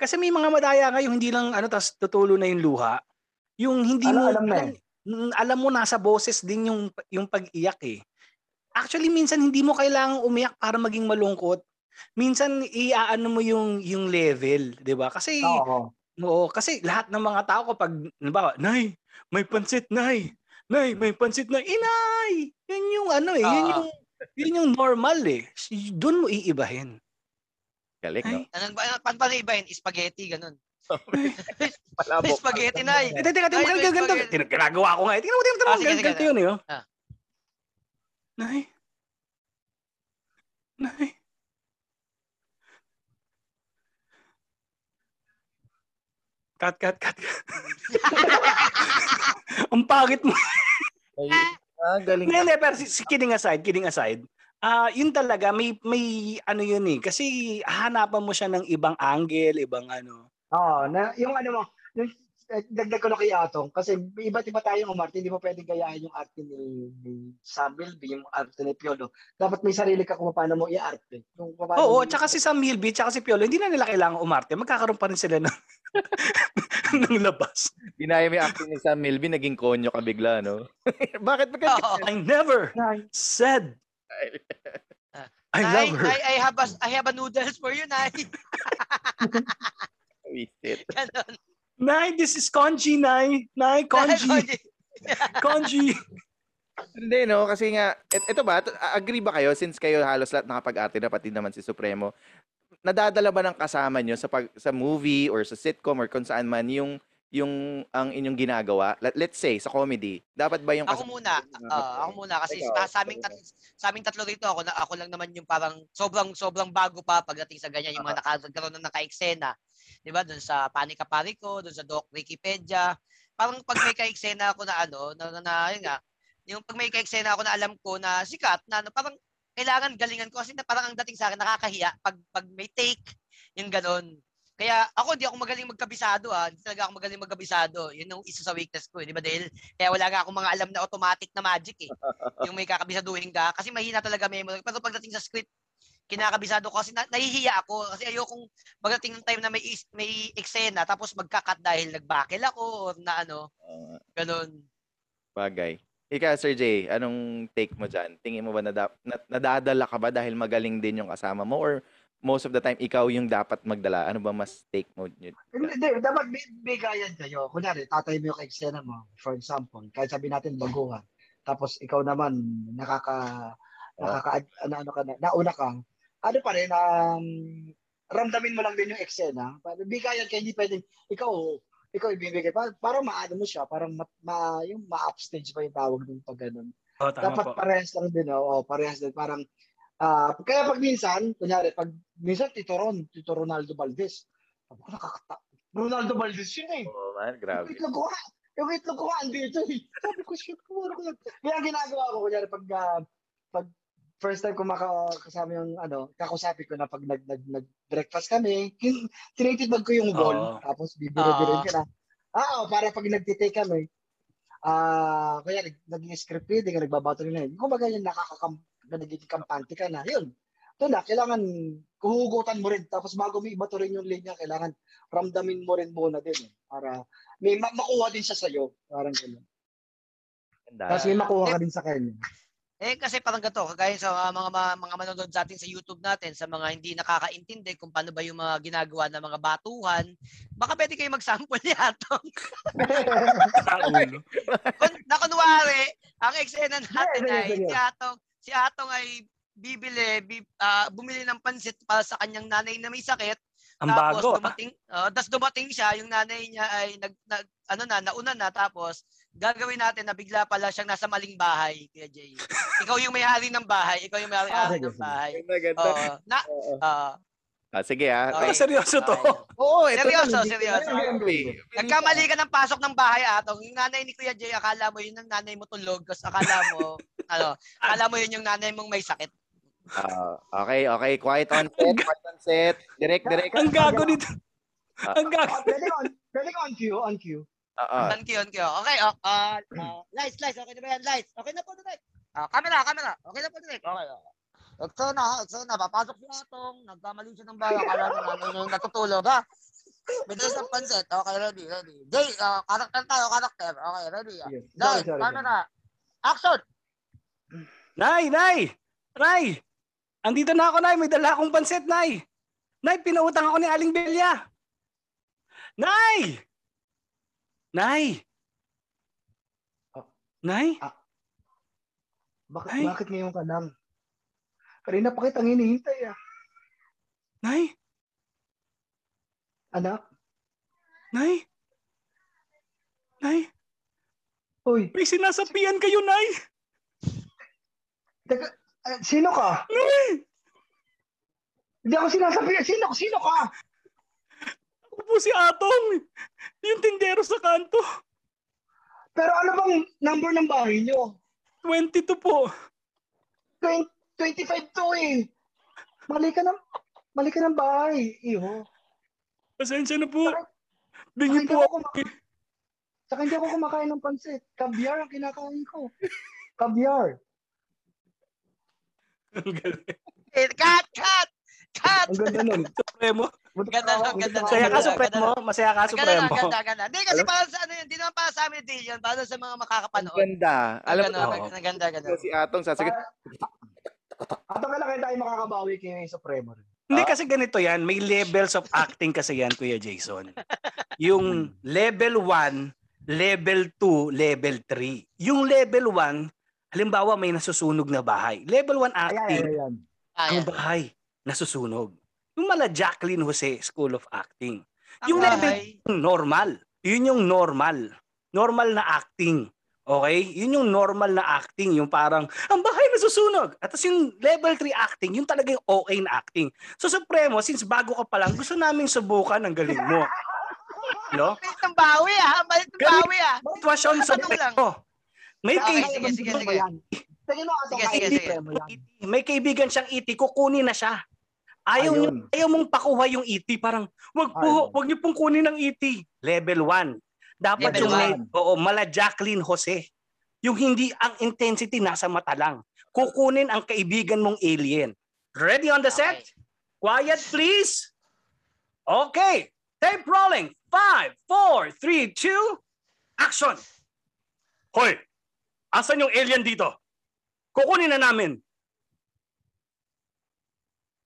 kasi may mga madaya nga yung hindi lang ano tas tutulo na yung luha. Yung hindi Alam- mo alam na eh. mm, alam mo nasa boses din yung yung pag-iyak eh. Actually minsan hindi mo kailangang umiyak para maging malungkot. Minsan iaano mo yung yung level, 'di ba? Kasi Oo. Oo, kasi lahat ng mga tao kapag, halimbawa, Nay, may pansit, Nay. Nay, may pansit na, Inay! Yun yung ano eh, yun Oo. yung, yun yung normal eh. Doon mo iibahin. Galing, no? Ay. Anong ba, paano paano iba yun? Spaghetti, ganun. *laughs* Palabok. Spaghetti na eh. Eh, teka, teka, spaghetti. Tin- Ginagawa ko nga. eh. Tingnan mo, tingnan mo, tingnan Ah, mo. sige, Ganito yun eh. oh. Nay. Nay. Cut, cut, cut. *laughs* Ang pangit mo. Ay, ah, galing. Hindi, hindi, pero si, si- kidding aside, kidding aside, ah yun talaga, may, may ano yun eh, kasi hanapan mo siya ng ibang angle, ibang ano. Oo, na yung ano mo, yung eh, dagdag ko na kay Atong kasi iba't iba tayong umarte, hindi mo pwedeng gayahin yung arte ni, ni Sam Milby, yung arte ni Piolo. Dapat may sarili ka kung paano mo i-arte. Yung paano Oo, mo- tsaka si Sam Milby, tsaka si Piolo, hindi na nila kailangan umarte, magkakaroon pa rin sila ng, *laughs* ng labas. Ginaya mo yung acting ni Sam Milby, naging konyo ka bigla, no? *laughs* Bakit ba Oo. I never Nay, said I love her. Nay, I have a, I have a noodles for you, Nay. *laughs* Wasted. *laughs* Ganun. Nay, this is Konji, Nay. Nay, Konji. Konji. *laughs* *laughs* Hindi, no? Kasi nga, et, ito ba, agree ba kayo, since kayo halos lahat nakapag-arte na, pati naman si Supremo, nadadala ba ng kasama nyo sa, pag, sa movie or sa sitcom or kung saan man yung yung ang inyong ginagawa Let, let's say sa comedy dapat ba yung Ako muna. ah, ako muna kasi Ikaw, sa, sa aming tat, sa aming tatlo rito ako na ako lang naman yung parang sobrang sobrang bago pa pagdating sa ganyan yung mga nakakaroon ng naka-eksena. 'Di ba? Doon sa Panika Pariko, doon sa Doc Wikipedia. Parang pag may ka-eksena ako na ano, na, na, na yun nga, yung pag may ka-eksena ako na alam ko na sikat na ano, parang kailangan galingan ko kasi na parang ang dating sa akin nakakahiya pag pag may take yung ganon. Kaya ako hindi ako magaling magkabisado ah. Hindi talaga ako magaling magkabisado. Yun yung isa sa weakness ko, eh, di ba Dale? Kaya wala nga akong mga alam na automatic na magic eh. yung may kakabisaduhin ka. Kasi mahina talaga memory. Pero pagdating sa script, kinakabisado ko kasi na, nahihiya ako. Kasi ayokong pagdating ng time na may, may eksena tapos magkakat dahil nagbakil ako or na ano, Uh, ganun. bagay ikaw Sir Jay anong take mo dyan tingin mo ba na, na- nadadala ka ba dahil magaling din yung kasama mo or most of the time ikaw yung dapat magdala ano ba mas take mo Hindi, dapat may, may gayan kayo. Kunyari, tatay mo yung eksena mo, for example, kahit sabi natin baguhan. Tapos ikaw naman, nakaka, nakaka, ano, ano ka na, nauna ka. Ano pa rin, um, ramdamin mo lang din yung eksena. Bigayan kayo, hindi pwedeng, ikaw, ikaw ibibigay. Para, parang maano mo siya, parang ma, ma, yung ma-upstage pa yung tawag ng pag ganun. Oh, tama Dapat po. parehas lang din, oh, oh parehas din. Parang, ah kaya pag minsan, kunyari, pag minsan Tito Ron, Tito Ronaldo Valdez, sabi ko, nakakata. Ronaldo Valdez yun eh. oh man Yung grabe itlog ko yung itlog ko andito eh. Sabi ko, shit, kumuro ko yan. Kaya ginagawa ko, kunyari, pag, ah, pag first time ko makakasama yung, ano, kakusapi ko na pag nag, nag, nag-breakfast kami, kin- tinitibag ko yung bowl, Oo. tapos bibiro-biro Oo. ka na. Ah, oh, para pag nagtitake kami, ah, kaya nag, naging script reading, nagbabato nila yun. Kung baga yun, nakakakam, nagiging kampante ka na, yun. Ito na, kailangan huhugutan mo rin. Tapos bago mo ibato rin yung linya, kailangan ramdamin mo rin muna din. Eh, para may ma- makuha din siya sa'yo. Parang gano'n. Tapos may makuha ka din sa kanya. Eh kasi parang gato, kagaya sa mga mga, mga, mga manonood sa atin sa YouTube natin, sa mga hindi nakakaintindi kung paano ba yung mga ginagawa ng mga batuhan, baka pwede kayo mag-sample ni Atong. Ang ulo. Kun, na kunwari, ang eksena natin sige, ay si Atong, si Atong ay bibili, bi, ah, bumili ng pansit para sa kanyang nanay na may sakit. Ang tapos bago. ah. dumating, uh, tapos dumating siya, yung nanay niya ay nag, nag ano na, nauna na tapos gagawin natin na bigla pala siyang nasa maling bahay, Kuya Jay. ikaw yung may-ari ng bahay, ikaw yung may-ari Ah, ng bahay. Ganda, ganda. Oo. na, Oo. ah, Ah, sige ah. Okay. Seryoso to. Oo, ito Seryoso, na. seryoso. Nagkamali ka ng pasok ng bahay atong. Yung nanay ni Kuya Jay, akala mo yun ang nanay mo tulog, tapos akala mo, *laughs* ano, akala mo yun yung nanay mong may sakit. Ah, okay, okay. Quiet on set. Quiet on set. Direct, direct. Ang gago nito. Ah. Ang gago. Oh, pwede on, pwede on cue, on cue. Oo. Thank you, thank you. Okay, oh, uh, uh, lights, lights, okay na ba yan? Lights, okay na po direct. Ah, camera, camera, okay na po direct. Okay, okay. Ekso na, ekso na, papasok si Atong, nagkamali siya ng bahay, akala na namin yung natutulog, ha? Bigay sa pansit, okay, ready, ready. Jay, uh, karakter tayo, karakter, okay, ready. ah. Sige. Sorry, Lights, sorry. camera, action! Nay, nay. Nay. Andito na ako, nay. May dala akong pansit, nay. Nay, pinautang ako ni Aling Belia. Nay! Nay! Ah. Nay? Bakit, Ay. bakit ngayon ka lang? Kanina pa kitang hinihintay ah. Nay? Anak, Nay? Nay? uy, May sinasapian kayo, Nay? teka, eh, sino ka? Nay! Hindi ako sinasabi, sino, sino ka? Ako po si Atong. Yung tindero sa kanto. Pero ano bang number ng bahay nyo? 22 po. 20, 25 to eh. Mali ka ng, mali ka ng bahay, iho. Pasensya na po. Bingi po ako ako. kumakain. Saka hindi ako kumakain ng pansit. Caviar ang kinakain ko. Caviar. Ang galing. Eh, cut, cut! Cut! Ang ganda nun. Supremo. Ganda nun, ganda nun. Masaya ka, Supremo. Masaya ka, Ganda na, Supremo. ganda, ganda. Hindi kasi para sa ano yun, hindi naman para sa amin deal yun, para sa mga Ang makakapanood. ganda. Alam mo, Ganda, ganda, ganda, si Atong sasagot. Ato kailangan tayo makakabawi kay Supremo. Hindi Ah. kasi ganito yan, may levels of acting kasi yan, Kuya Jason. *laughs* Yung level 1, level 2, level 3. Yung level 1, halimbawa may nasusunog na bahay. Level 1 Ayan, acting, ayan, ayan. Ah, ang bahay nasusunog. Yung mala Jacqueline Jose School of Acting. Yung level bahay. normal. Yun yung normal. Normal na acting. Okay? Yun yung normal na acting. Yung parang, ang bahay nasusunog. At tapos yung level 3 acting, yung talaga yung okay na acting. So Supremo, since bago ka pa lang, gusto naming subukan ang galing mo. No? Ng bawi ah, balik ng bawi ah. Sitwasyon sa mo. May, Okay, kay- sige, sige, sige. Sige Sige, sige, may kaibigan siyang iti, kukunin na siya. Ayaw, Ayun. ayaw mong pakuha yung iti. Parang, wag po, Ayun. wag niyo pong kunin ng iti. Level 1. Dapat Level yung one. med- oo, mala Jacqueline Jose. Yung hindi ang intensity nasa mata lang. Kukunin ang kaibigan mong alien. Ready on the set? Okay. Quiet please. Okay. Tape rolling. 5, 4, 3, 2, action. Hoy, asan yung alien dito? Kukunin na namin.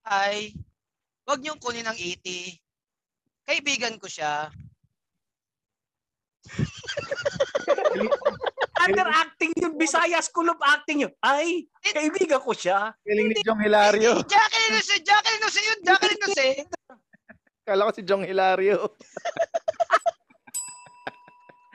Ay, wag niyong kunin ng 80. Kaibigan ko siya. Underacting yun, Bisaya School of Acting yun. Ay, kaibigan ko siya. Galing ni Jong Hilario. Jacqueline Jose, Jacqueline Jose yun, Jacqueline Jose. Kala ko si Jong Hilario.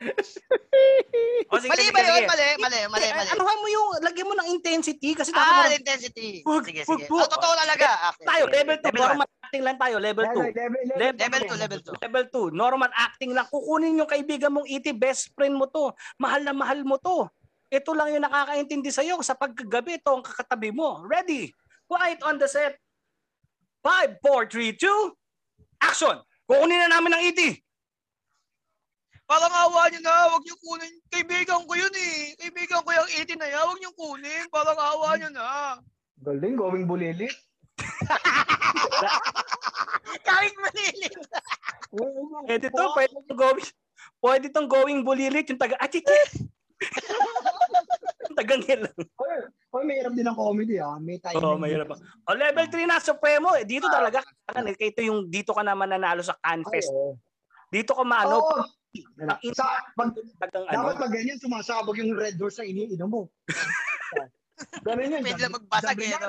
*laughs* O, sige, Mali sige, ba yun? sige. Mali, mali, mali, Eh, mali. Anuhan mo yung, lagyan mo ng intensity kasi dapat Ah, parang intensity. Wag, Sige, wag sige. po. Oh, totoo talaga. Okay, tayo, sige. level 2. Level one. Normal acting lang tayo, level 2. Level, level, Level- Level 2, level 2. Level 2, normal acting lang. Kukunin yung kaibigan mong iti, best friend mo to. Mahal na mahal mo to. Ito lang yung nakakaintindi sa'yo sa pagkagabi ito ang kakatabi mo. Ready? Quiet on the set. 5, 4, 3, 2, action! Kukunin na namin ang iti. Parang awa niyo na, wag niyo kunin. Kaibigan ko yun eh. Kaibigan ko yung 80 na yan, wag niyo kunin. Parang awa niyo na. Galing, going bulili. Kahit malilit. *laughs* Pwede to, pwede to going, pwede tong going bulilit yung taga, ah, chichi. *laughs* yung tagang hilang. Hoy, may hirap din ang comedy ah. May timing. Oo, mahirap. O level 3 na Supremo, eh, dito talaga kailangan eh, ito yung dito ka naman nanalo sa Ay, Canfest. oo. Dito ka maano, Oo. Ang Sa, pag, dapat ano. pag ganyan, sumasabog yung red horse na iniinom mo. *laughs* Ganun yun. Pwede magbasag eh, no?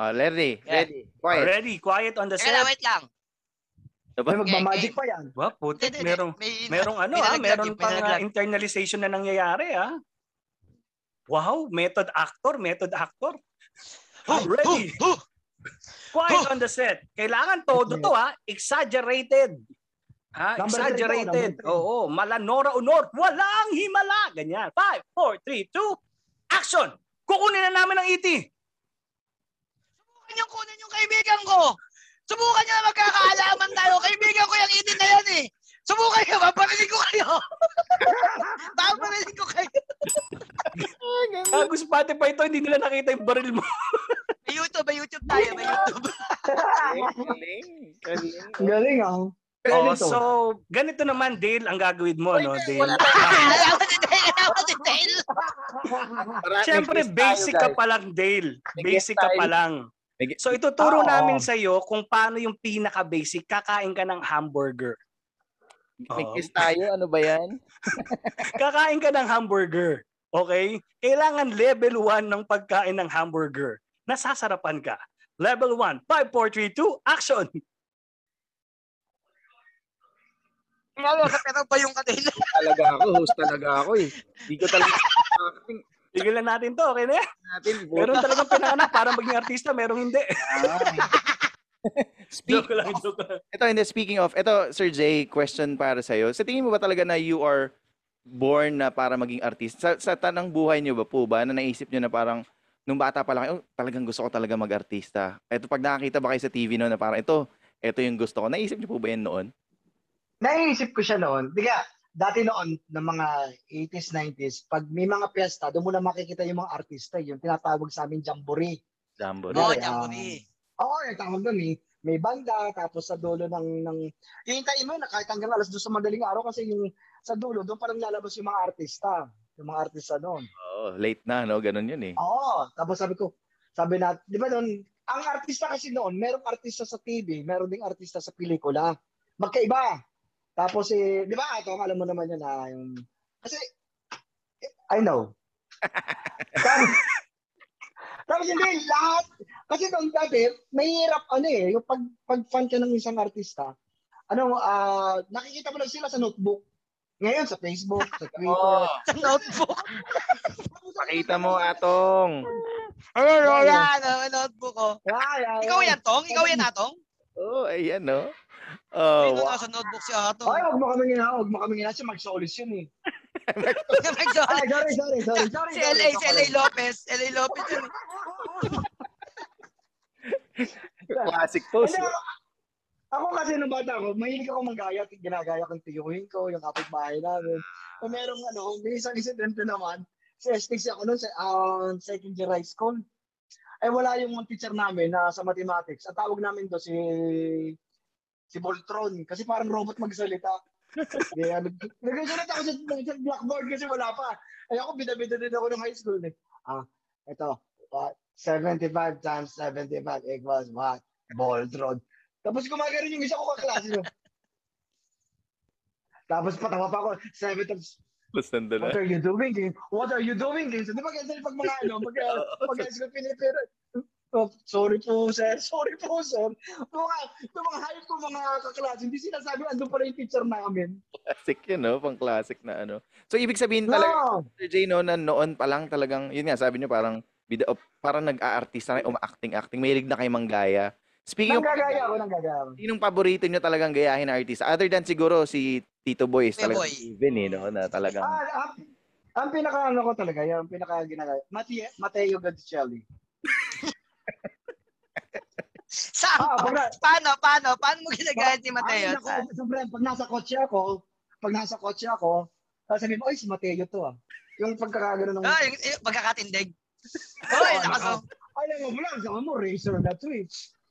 Oh, ready, Yeah. ready. Quiet. Ready, quiet on the set. wait lang. Ay, magmamagic pa yan. Wa, putik, merong may, merong ano may ah, meron eh, pang ah, internalization na nangyayari ah. Wow, method actor, method actor. Huh, *laughs* ready. Quiet on the set. Kailangan todo to ha, exaggerated. Number three exaggerated. three. Oo, malanora unor, walang himala. Ganyan. 5, 4, 3, 2, action! Kukunin na namin ang E iti. Subukan niyong kunin yung kaibigan ko. Subukan niyo na magkakaalaman tayo. Kaibigan ko yung itin na yan eh. Subukan niyo, babarinig ko kayo. *laughs* babarinig ko kayo. Gago Spotify to, hindi nila nakita yung baril mo. May YouTube, may YouTube tayo, may YouTube. *laughs* Galing, galing. Galing ah. Oh, Ganito. so, ganito naman, Dale, ang gagawin mo, no, Dale? Alam mo si Dale, alam mo si Dale. Para- Siyempre, basic ka pa lang, Dale. Basic ka pa lang. So, ituturo namin sa iyo kung paano yung pinaka-basic. Kakain ka ng hamburger. Quiz tayo, ano ba yan? *laughs* Kakain ka ng hamburger. Okay? Kailangan level 1 ng pagkain ng hamburger. Nasasarapan ka. Level 1, 5, 4, 3, 2, action! Ano, sa pero pa yung kadil. *laughs* Talaga ako, host talaga ako eh. Hindi ko talaga acting Tigilan natin to, okay na yan? natin. Meron talagang pinanganak para maging artista, merong hindi. Speak, *laughs* Joke lang, joke lang. ito, hindi, speaking of, ito, Sir Jay, question para sa'yo. Sa tingin mo ba talaga na you are born na para maging artist? Sa, sa tanang buhay niyo ba po ba, na naisip niyo na parang, nung bata pa lang, oh, talagang gusto ko talaga mag-artista. Ito, pag nakakita ba kayo sa TV noon na parang, ito, ito yung gusto ko. Naisip niyo po ba yan noon? Naisip ko siya noon. Di ka, dati noon, ng mga 80s, 90s, pag may mga piyesta, doon mo na makikita yung mga artista, yung tinatawag sa amin jamboree. Jambo. Oo, Okay, Jamboree. Oo, yung tawag doon eh. May banda, tapos sa dulo ng... ng yung time mo, na kahit hanggang alas doon sa madaling araw kasi yung sa dulo, doon parang lalabas yung mga artista. Yung mga artista noon. Oo, late na, no? Ganun yun eh. Oo, tapos sabi ko, sabi na, di ba noon, ang artista kasi noon, merong artista sa TV, meron ding artista sa pelikula. Magkaiba. Tapos eh, di ba, ito, alam mo naman yun na yung, kasi, I know. *laughs* tapos, tapos hindi, lahat, kasi noong dati, mahirap ano eh, yung pag, pag fan ka ng isang artista, ano, ah, nakikita mo lang sila sa notebook. Ngayon, sa Facebook, sa *laughs* Twitter. Oo, Sa notebook. *laughs* pakita mo, Atong. Oh, yeah. yan. oh, notebook ko. Ay, Ikaw yan, Tong? Ikaw yan, Atong? Oo, oh, ayan, no? Oh, Ito wow. nasa notebook si Atong. Ay, huwag mo kami gina, huwag mo kami gina, si Mark Solis yun eh. Nag-sorry. Ay, sorry, sorry, sorry, sorry. Si LA, si LA Lopez. LA Lopez yun. eh. Classic post. Hindi, ako, ako kasi nung bata ako, mahilig ako manggaya, ginagaya kong tiyuhin ko, yung kapitbahay namin. Kung merong ano, may isang insidente naman, sa STC ako noon, sa um, second year high school. Ay wala yung teacher namin na sa mathematics. Ang tawag namin do si si Voltron kasi parang robot magsalita. *laughs* Kaya nag- nagsusulat ako sa, sa blackboard kasi wala pa. Ay ako bida-bida din ako ng high school eh. Ah, ito. What? 75 times 75 equals what? Voltron. Tapos gumagano yung isa ko kaklase no. Tapos patawa pa ako. 7 times Basta nandun What are you doing, game? What are you doing, game? So, di ba ganyan pag mga ano, pag, *laughs* pag high school pinipira, oh, sorry po, sir. *laughs* Sorry po, sir. Yung mga, yung mga hype ko, mga kaklase, hindi sinasabi, andun pala yung teacher namin. Classic yun, no? Pang classic na ano. So, ibig sabihin talaga, No. Sir Jay, no, na noon pa lang talagang, yun nga, sabi niyo parang, bida, parang nag-aartista na, um-acting-acting, mahilig na kayo manggaya. Speaking of, Nanggagaya ako, nanggagaya ako. sinong paborito niyo talagang gayahin na artist? Other than siguro si Tito Boy, is Tito talagang Boy. even eh, no? Na talagang, Ah, ang, ang pinaka ano ko talaga, yung pinaka ginagaya, Mati, Mateo Gadicelli. Saan? Ah, *laughs* pag, Paano, paano? Paano mo ginagaya si Mateo? Ay, naku, siyempre, pag nasa kotse ako, pag nasa kotse ako, sasabihin mo, ay, si Mateo to ah. Yung pagkakagano ng... Ah, yung, yung pagkakatindig. Ay, Oo, lakas naka- mo. Alam mo, wala, sa mo, racer na to eh.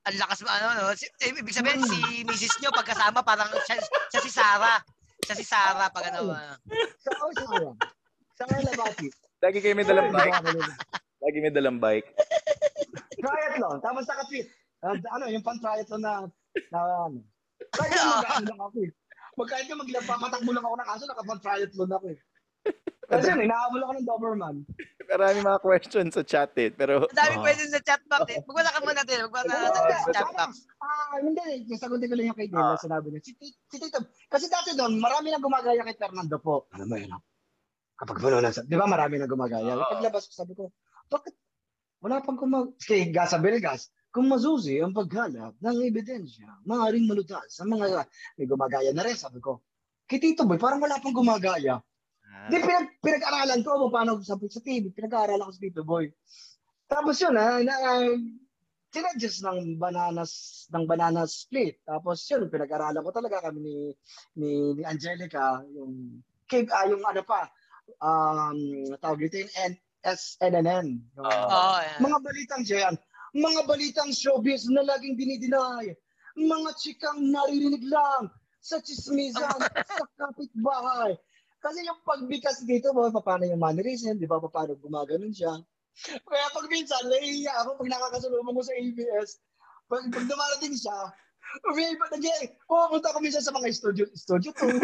Ang lakas mo, ano, no? Si, eh, ibig sabihin, si Mrs. nyo, pagkasama, parang siya, siya si Sarah. Siya si Sarah, pag ano. ah. Sa oh, Sarah. Sarah Labati. Lagi kayo may dalang bike. Lagi may dalang bike. triathlon. Tapos naka-fit. Uh, ano, yung pan-triathlon na, na ano. Kaya *laughs* mag-ano lang ako eh. Magkahit ka maglaba, matakbo lang ako ng aso, naka-pan-triathlon ako eh. Kasi yun, inaabol ako ng Doberman. Marami mga questions sa chat eh. Pero dami Oo. pwede sa chat box. Eh. Magwala ka muna din. Magwala ka muna sa chat box. Ah, hindi. Sasagutin ko lang yung kay Dale na sinabi niya. Si, si Tito, kasi dati doon, marami na gumagaya kay Fernando po. Ano mo yun? ah? Kapag puno na, di ba marami na gumagaya? Oo. Paglabas ko, sabi ko, bakit wala pang kumag... Kay Gasa Belgas, kung mazuzi ang paghalap ng ebidensya, maaaring malutas sa mga may gumagaya na rin, sabi ko. Kay Tito Boy, parang wala pang gumagaya. Di, pinag, pinag-aralan ko kung paano sabi sa TV, pinag-aaralan ko sa Tito Boy. Tapos yun, ha, na, sinadjust ng bananas ng banana split. Tapos yun, pinag-aralan ko talaga kami ni ni, ni Angelica yung kay ah, yung ano pa um tawag dito yung N- SNNN. Yung, Oo. yan. mga balitang siya yan. Mga balitang showbiz na laging dinideny. Mga chikang naririnig lang sa chismisan *laughs* sa kapitbahay. Kasi yung pagbikas dito, ba, paano yung mannerism, di ba, paano gumaganon siya. Kaya pag minsan, naiiyak ako pag nakakasalubong ko sa ABS, pag, pag dumarating siya, may iba, nag pupunta ko minsan sa mga studio, studio to. *laughs*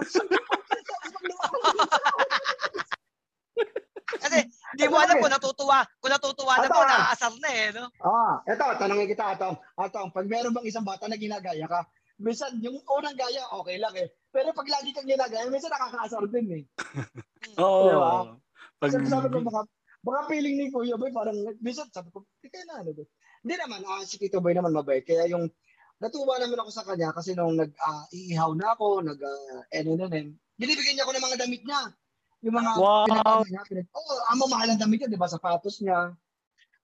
Kasi mo alam kung natutuwa. Kung natutuwa na Ito, po, ah. naaasar na eh. No? Ah, eto, tanongin kita, Atong. Atong, pag meron bang isang bata na ginagaya ka, minsan yung unang gaya, okay lang eh. Pero pag lagi kang ginagaya, minsan nakakaasar din eh. *laughs* Oo. Di ba? Pag, Sabi, sabi ko, baka, baka feeling ni Kuya Boy, parang, minsan sabi ko, di kaya na, ano? Hindi naman, ah, si Tito Boy naman mabait. Kaya yung, natuwa naman ako sa kanya kasi nung nag-iihaw na ako, nag, uh, NNN, binibigyan niya ako ng mga damit niya. Yung mga, Wow. pinag- niya, oh, ang mamahal ng damit niya, di ba, sapatos niya.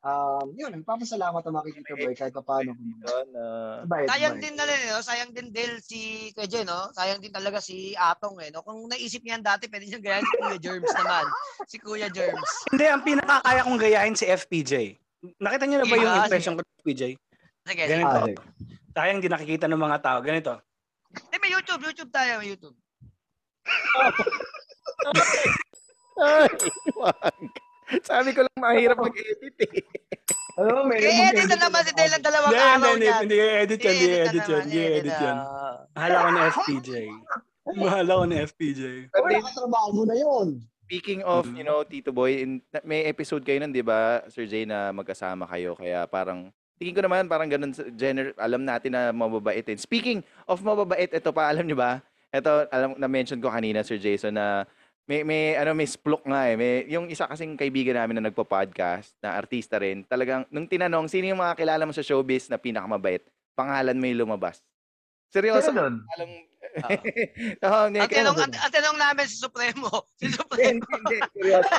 Um, yun, nagpapasalamat kay Tito Boy kahit pa paano. Yun, ah, Sayang mabait. din na rin, no? sayang din Del si Kuya Jen, no? Sayang din talaga si Atong, eh, no? Kung naisip niyan dati, pwede niyang gayahin si Kuya Germs naman. Si Kuya Germs. Hindi, ang pinakakaya kong gayahin si FPJ. Nakita niyo na ba yung Ah, impression ko ng FPJ? Sige, Ganito. Ah, sige. Sayang di nakikita ng mga tao. Ganito. Eh, may YouTube, YouTube tayo, may YouTube. *laughs* Ay, *laughs* wag. Sabi ko lang mahirap mag-edit eh. Ano, may edit na naman si Del ang dalawang Hindi, araw hindi, hindi, edit yan, hindi, I-edit edit na yan, hindi, i-edit edit na. yan. Mahala ko na FPJ. Mahala ko na FPJ. Oh, nakatrabaho mo na yun. Speaking of, Mhm. you know, Tito Boy, in, na- may episode kayo nun, di ba, Sir Jay, na magkasama kayo. Kaya parang, tingin ko naman, parang ganun, gener- alam natin na mababaitin. Speaking of mababait, ito pa, alam niyo ba? Ito, alam, na-mention ko kanina, Sir Jason, na may, may, ano, may splok nga eh. May, yung isa kasing kaibigan namin na nagpo-podcast, na artista rin, talagang, nung tinanong, sino yung mga kilala mo sa showbiz na pinakamabait, pangalan mo yung lumabas. Seryoso, alam, *laughs* hindi, Ang tanong, ang, ang tanong namin si Supremo. *laughs* Si hindi, Supremo. hindi, seryoso.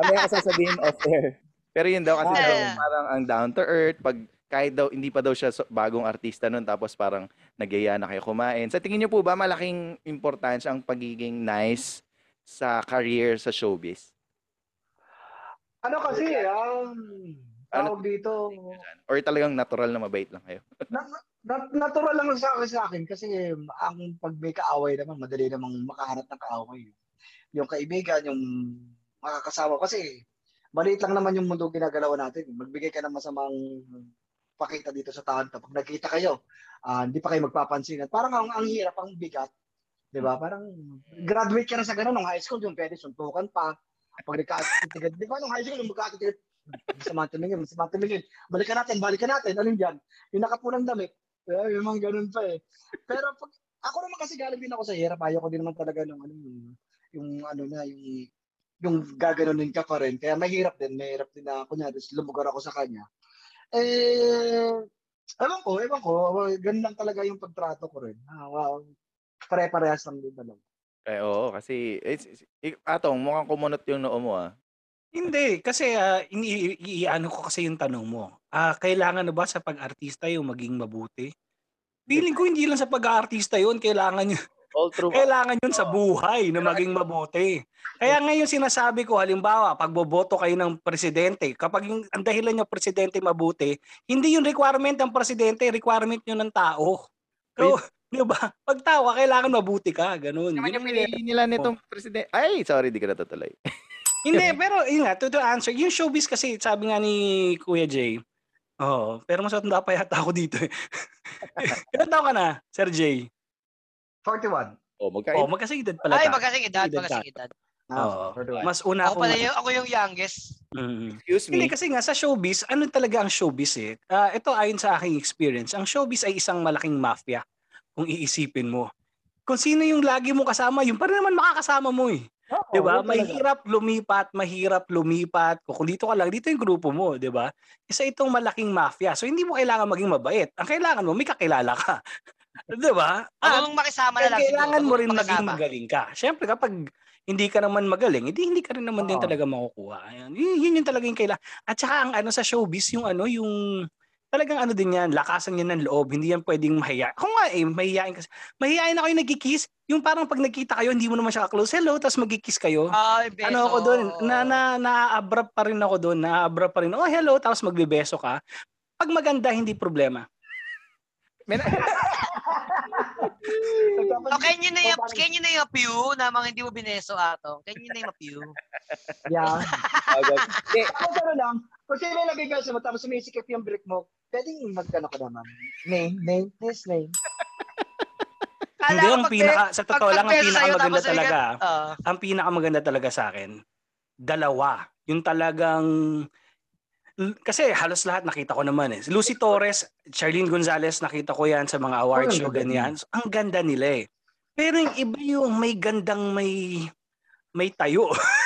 Kami ang sasabihin off air. Pero yun daw kasi Ah. daw, parang ang down to earth pag kahit daw hindi pa daw siya bagong artista nun tapos parang nagyaya na kayo kumain. Sa tingin niyo po ba malaking importansya ang pagiging nice sa career sa showbiz? Ano kasi, um, Ano- tawag dito, Or talagang natural na mabait lang kayo? *laughs* na, na- natural lang sa akin, sa akin kasi ang pag may kaaway naman, madali namang makahanap ng kaaway. Yung kaibigan, yung makakasama. Kasi maliit lang naman yung mundo ginagalaw natin. Magbigay ka ng masamang pakita dito sa taon. Pag nagkita kayo, ah, hindi pa kayo magpapansin. At parang ang, ang hirap, ang bigat. Di ba? Parang graduate ka na sa ganun. Nung high school, yung pwede suntukan pa. Pag nagkatitigad, di ba nung high school, nung magkatitigad, masama tumingin, masama tumingin. Balikan natin, balikan natin. Anong dyan? Yung nakapulang damit. Eh, yung mga ganun pa eh. Pero pag, ako naman kasi galing din ako sa hirap. Ayaw ko din naman talaga nung ano, yung, yung ano na, yung yung gaganunin ka pa rin. Kaya mahirap din, mahirap din na, kunyari, lumugar ako sa kanya. Eh, ewan ko, ewan ko, ganun lang talaga yung pagtrato ko rin. Ah, wow. Pare-parehas lang din talaga. Eh, oo, kasi, eh, si- si- eh, atong, mukhang kumunot yung noo mo ah. Hindi, kasi ah, ini iano ko kasi yung tanong mo. Ah, kailangan na ba sa pag-artista yung maging mabuti? Feeling ko hindi lang sa pag-aartista yun, kailangan yun, All true. *laughs* kailangan yun sa buhay na maging mabuti. Kaya ngayon sinasabi ko, halimbawa, pag boboto kayo ng presidente, kapag yung ang dahilan nyo presidente mabuti, hindi yung requirement ng presidente, requirement nyo ng tao. So, di ba? Pag tao, kailangan mabuti ka, ganun. Naman Yun yung pinili nila nitong presidente. Ay, sorry, di ko natutuloy. *laughs* Hindi, pero yun nga, to, to answer, yung showbiz kasi, sabi nga ni Kuya Jay, oo, pero mas matanda pa yata ako dito eh. *laughs* Ilan taon ka na, Sir Jay? 41. Oh, Oh, magkaiba. magkasing edad pala Ay, magkasing edad. Oo. Ah, 41. Mas una Ako ako. pala yung, ako yung youngest. Mm. Excuse Hindi me. kasi nga sa showbiz, ano talaga ang showbiz eh? Ah, ito ayon sa aking experience, ang showbiz ay isang malaking mafia kung iisipin mo. Kung sino yung lagi mo kasama, yung pa rin naman makakasama mo eh. Oo, 'Di ba? talaga. Mahirap lumipat, mahirap lumipat. Kung dito ka lang, dito yung grupo mo, 'di ba? Isa itong malaking mafia. So hindi mo kailangan maging mabait. Ang kailangan mo, may kakilala ka. *laughs* 'Di ba? At Marunong makisama na lang. kailangan mo rin marunong maging makisama. magaling ka. Siyempre kapag hindi ka naman magaling, hindi hindi ka rin naman din Oo. talaga makukuha. Ayan. Yun, yun yung talagang kailangan. At saka ang ano sa showbiz, yung ano, yung talagang ano din yan, lakasan yan ng loob. Hindi yan pwedeng mahiya. Kung nga eh, mahihain kasi. Mahihain ako yung nagkikiss. Yung parang pag nagkita kayo, hindi mo naman siya ka-close. Hello, tapos magkikiss kayo. Ay, beso. ano ako doon, na, na, na-abrupt pa rin ako doon, na-abrupt pa rin. Oh, hello, tapos magbebeso ka. Pag maganda, hindi problema. *laughs* So, can you name, Oh, can you name a few na mga hindi mo bineso atong? Can you name a few? Yeah. *laughs* Tapos *laughs* ano lang, kung sino yung nabibasa mo, tapos sumisikip yung brick mo, pwedeng magkano ka naman. Name, name, this name. *laughs* Kala hindi, ang pinaka, sa totoo lang, ang pinakamaganda talaga. Ah. ang pinakamaganda talaga sa akin, dalawa. Yung talagang kasi halos lahat nakita ko naman eh. Lucy Torres, Charlene Gonzalez, nakita ko yan sa mga award Oh, ang show, ganyan. So, ang ganda nila eh. Pero yung iba yung may gandang may may tayo. *laughs*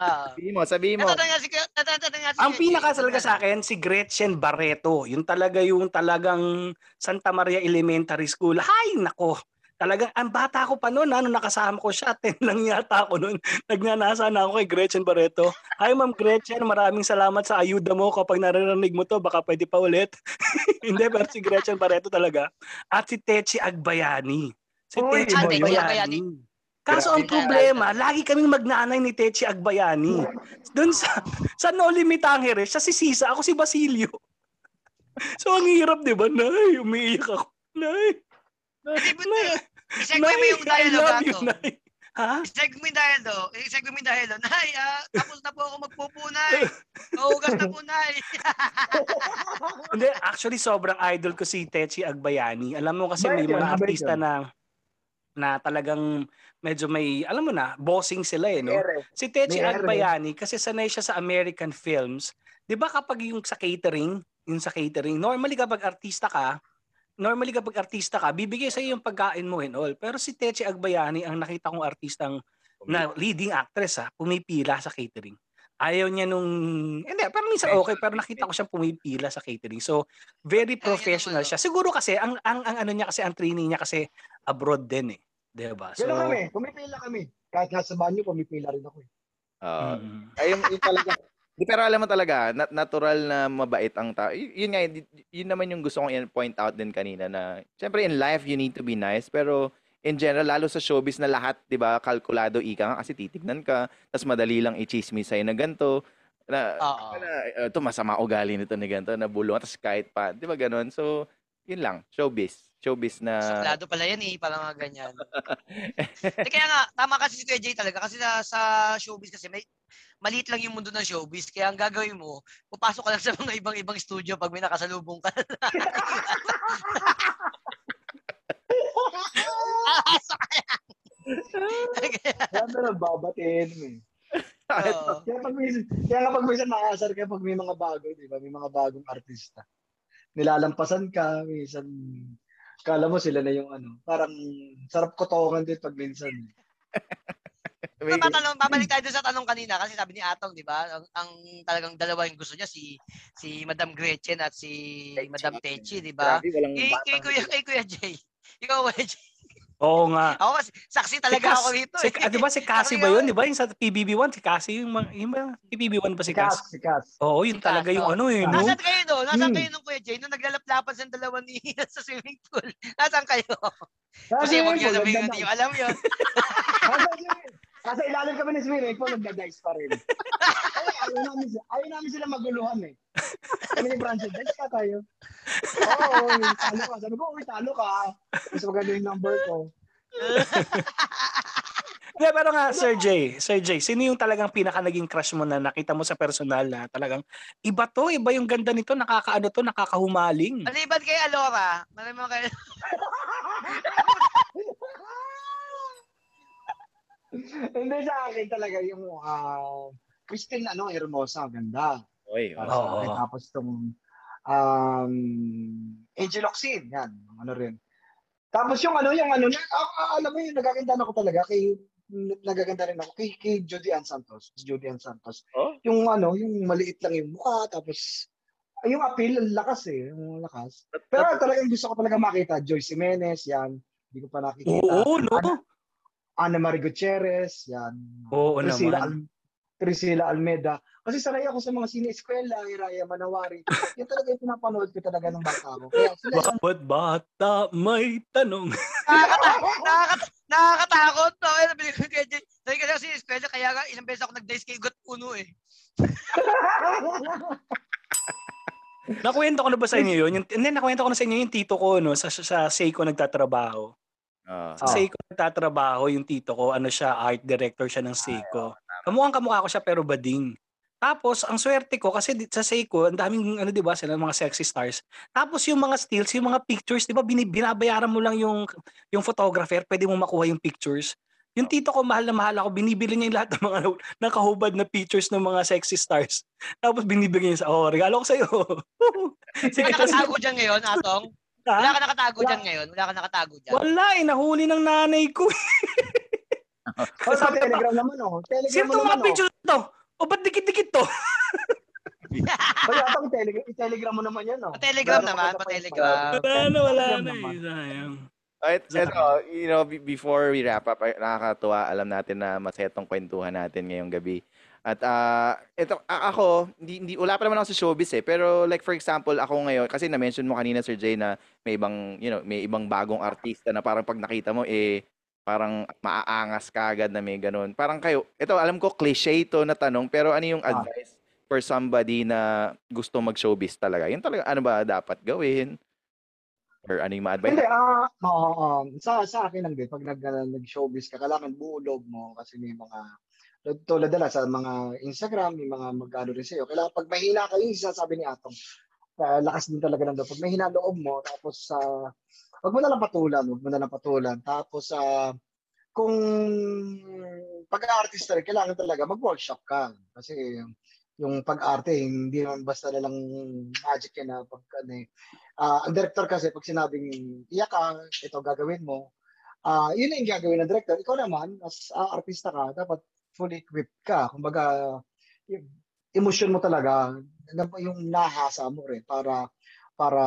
Ah. Sabihin mo, sabihin mo. Natatanong nga si natatanong nga si ang pinaka talaga sa akin, si Gretchen Barreto. Yung talaga yung talagang Santa Maria Elementary School. Hay, nako. Talagang, ang bata ko pa noon, ano, nakasama ko siya, *laughs* 10 lang yata ako noon. Nagnanasa na ako kay Gretchen Barreto. Hi, Ma'am Gretchen, maraming salamat sa ayuda mo. Kapag naririnig mo to, baka pwede pa ulit. *laughs* Hindi, pero si Gretchen Barreto talaga. At si Techi Agbayani. Si Uy, Techi Agbayani. Kaso ang problema, lagi kaming magnanay ni Techi Agbayani. Doon sa sa No Limit Angeles, siya si Sisa, ako si Basilio. So ang hirap, 'di ba? Nay, umiiyak ako. Nay, nay, I-segue mo yung I dialogue love you, ato. Nay. Ha? I-segue mo yung dialogue. I-segue mo yung dialogue. Nay, ah, tapos na po ako magpupunay. Naugas na po, Nay. *laughs* Hindi, actually sobrang idol ko si Techi Agbayani. Alam mo kasi may mga artista na na talagang medyo may, alam mo na, bossing sila eh, no? Ere. Si Techi. Agbayani, kasi sanay siya sa American films, di ba kapag yung sa catering, yung sa catering, normally kapag artista ka, normally kapag artista ka, bibigay sa yung pagkain mo and all. Pero si Techi Agbayani, ang nakita kong artistang na leading actress ha, pumipila sa catering. Ayaw niya nung, hindi, pero minsan okay, pero nakita ko siyang pumipila sa catering. So, very professional siya. Siguro kasi, ang, ang, ang ano niya kasi, ang training niya kasi abroad din eh. Diba? So, Gano'n kami, pumipila kami. Kahit nasa banyo, pumipila rin ako. eh. Ah, mm. ayun, yun talaga. Di, pero alam mo talaga, nat- natural na mabait ang tao. Y- yun nga, y- yun naman yung gusto kong i-point out din kanina na, syempre in life, you need to be nice, pero in general, lalo sa showbiz na lahat, di ba, kalkulado ika nga kasi titignan ka, tapos madali lang i-chismis sa'yo na ganito, na, na ito masama ugali nito ni ganito, na bulong, tapos kahit pa, di ba ganun? So, yun lang, showbiz. Showbiz na, Suplado pala yan eh, parang mga ganyan. *laughs* Eh, Kaya nga, tama kasi si Kuya Jay talaga. Kasi sa, sa showbiz kasi, may, maliit lang yung mundo ng showbiz. Kaya ang gagawin mo, pupasok ka lang sa mga ibang-ibang studio pag may nakasalubong ka. Asa ka lang. Kaya na nagbabatiin mo eh. Kaya pag minsan, kaya kapag minsan nakasar ka pag may mga bago, di ba? May mga bagong artista. Nilalampasan ka, minsan kala mo sila na yung ano. Parang sarap kotongan din pag minsan. *laughs* So, tatanong, babalik tayo sa tanong kanina kasi sabi ni Atong, di ba? Ang, ang talagang dalawa yung gusto niya si si Madam Gretchen at si Madam Techi, di ba? Kay, kay, Kuya, kay Kuya Jay. Ikaw, Kuya Jay. Oo nga. Ako kasi, saksi talaga Cas- ako rito. Si, eh. ah, di ba si Cassie ba yun? Di ba yung sa PBB1? Si Cassie yung, mga- yung mga PBB1 ba si Si Cass, si Cass. Oo, yun Si talaga Cass, yung oo. ano eh, no? Nasaan kayo no? Nasaan Hmm. kayo nung Kuya Jay? Nung naglalaplapan sa dalawa ni sa swimming pool. *laughs* Nasaan kayo? Kasi huwag niyo yun, sabihin ganda hindi ko alam yun. *laughs* Kasi ilalim kami ng swimming pool, nagda-dice pa rin. Ay, ayaw namin, ayaw namin sila maguluhan eh. Kami ni Branson, dice ka tayo. Oo, talo ka. Sabi ko, uy, talo ka. Mas maganda yung number ko. Hindi, pero nga, Sir J, Sir J, sino yung talagang pinaka naging crush mo na nakita mo sa personal na talagang iba to, iba yung ganda nito, nakakaano to, nakakahumaling. Maliban kay Alora, maliban kay *laughs* Hindi sa akin talaga yung ah Christine ano, Hermosa, ganda. Oy, Para oh. sa Oo. akin. Tapos tong um, Angel Oxin, yan, ano rin. Tapos yung ano, yung ano, na, ah, ah, alam mo yung nagaganda ako talaga kay nagaganda rin ako kay, kay Judy Ann Santos. Si Judy Ann Santos. Oh? Yung ano, yung maliit lang yung mukha, tapos yung appeal, ang lakas eh, yung lakas. Pero talagang gusto ko talaga makita, Joyce Jimenez, yan. Hindi ko pa nakikita. Oo, no? Ana, Ana Marie Gutierrez, yan. Oo Priscilla, naman. Al- Priscilla Almeda. Kasi sanay ako sa mga sine-eskwela, Iraya Manawari. *laughs* Yan talaga yung pinapanood ko talaga ng bata ko. Kaya *laughs* sila yung Bawat bata may tanong. *laughs* Nakakata- nakaka- nakakatakot. Eh, Sabi ko kasi eskwela, kaya nga ilang beses ako nag-dice kay Got Uno eh. Nakwento ko na ba sa inyo yun? Yung, hindi, nakwento ko na sa inyo yung tito ko, no? Sa, sa Seiko nagtatrabaho. Ah. Sa Ah. Seiko nagtatrabaho yung tito ko, ano siya, art director siya ng Seiko. Kamukhang kamukha ko siya pero bading. Tapos, ang swerte ko, kasi sa Seiko, ang daming, ano di ba, sila mga sexy stars. Tapos yung mga stills, yung mga pictures, di ba, bini- binabayaran mo lang yung, yung photographer, pwede mo makuha yung pictures. Yung tito ko, mahal na mahal ako, binibili niya yung lahat ng mga *laughs* nakahubad na pictures ng mga sexy stars. Tapos binibigyan niya sa, oh, regalo ko sa'yo. *laughs* Sige, tapos- nakatago dyan ngayon, Atong? Ha? Wala ka nakatago Wala. dyan ngayon? Wala ka nakatago dyan? Wala eh, nahuli ng nanay ko. *laughs* Oh, sa Telegram naman, oh. Telegram Sino mo itong mga oh. pictures to? O ba't dikit-dikit to? Oh, yata ang Telegram, i-Telegram mo naman yan, oh. Pa-telegram Meron naman, pa-telegram. Wala na, wala Telegram na eh. Sayang. At Sa- ito, you know, be- before we wrap up, nakakatuwa, alam natin na masaya tong kwentuhan natin ngayong gabi. At ah, ito, ako, hindi, hindi, wala pa naman ako sa showbiz eh. Pero like for example, ako ngayon, kasi na-mention mo kanina Sir Jay na may ibang, you know, may ibang bagong artista na parang pag nakita mo, eh, parang maaangas ka agad na may ganun. Parang kayo, ito alam ko cliche ito na tanong, pero ano yung Ah. advice for somebody na gusto mag-showbiz talaga? Yun talaga, ano ba dapat gawin? Or ano yung ma-advise? Hindi, ah, oo, oo. sa, sa akin lang din, pag nag, ah, nag-showbiz ka, kailangan buo loob mo kasi may mga, tulad nila sa mga Instagram, may mga mag-ano rin sa'yo. Kailangan pag mahina kayo, yung sinasabi ni Atong, ah, lakas din talaga ng loob. Pag mahina loob mo, tapos sa, wag mo na lang patulan, wag mo na lang patulan. Tapos sa, kung pag-artist rin, kailangan talaga mag-workshop ka. Kasi yung pag-arte, hindi naman basta na lang magic yan na pag ano. Ah, ang director kasi pag sinabing iyak ka, ito gagawin mo. Ah, yun na yung gagawin ng director. Ikaw naman, as ah, artista ka, dapat fully equipped ka. Kumbaga, emotion mo talaga, yung nahasa mo rin para para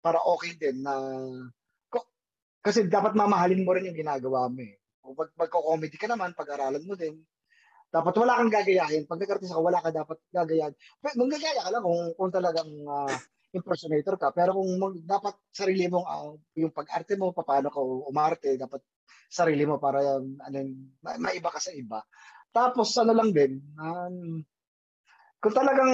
para okay din na kasi dapat mamahalin mo rin yung ginagawa mo eh. Kung pag magko-comedy ka naman, pag-aralan mo din. Dapat wala kang gagayahin. Pag nag-artist ka, wala ka dapat gagayahin. Pero manggagaya ka lang kung, kung talagang ah, impersonator ka. Pero kung mag- dapat sarili mong ah, yung pag-arte mo, paano ka umarte, dapat sarili mo para um, ano, ma- maiba ka sa iba. Tapos ano lang din, um, kung talagang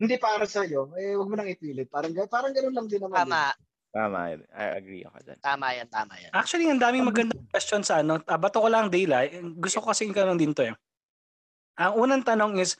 hindi para sa iyo, eh wag mo nang ipilit. Parang parang ganoon lang din naman. eh. Tama. Tama, I agree ako dyan. Tama yan, tama yan. Actually, ang daming magandang question sa ano. Ah, bato ko lang, Dayla. Gusto ko kasi yung din to eh. Ang unang tanong is,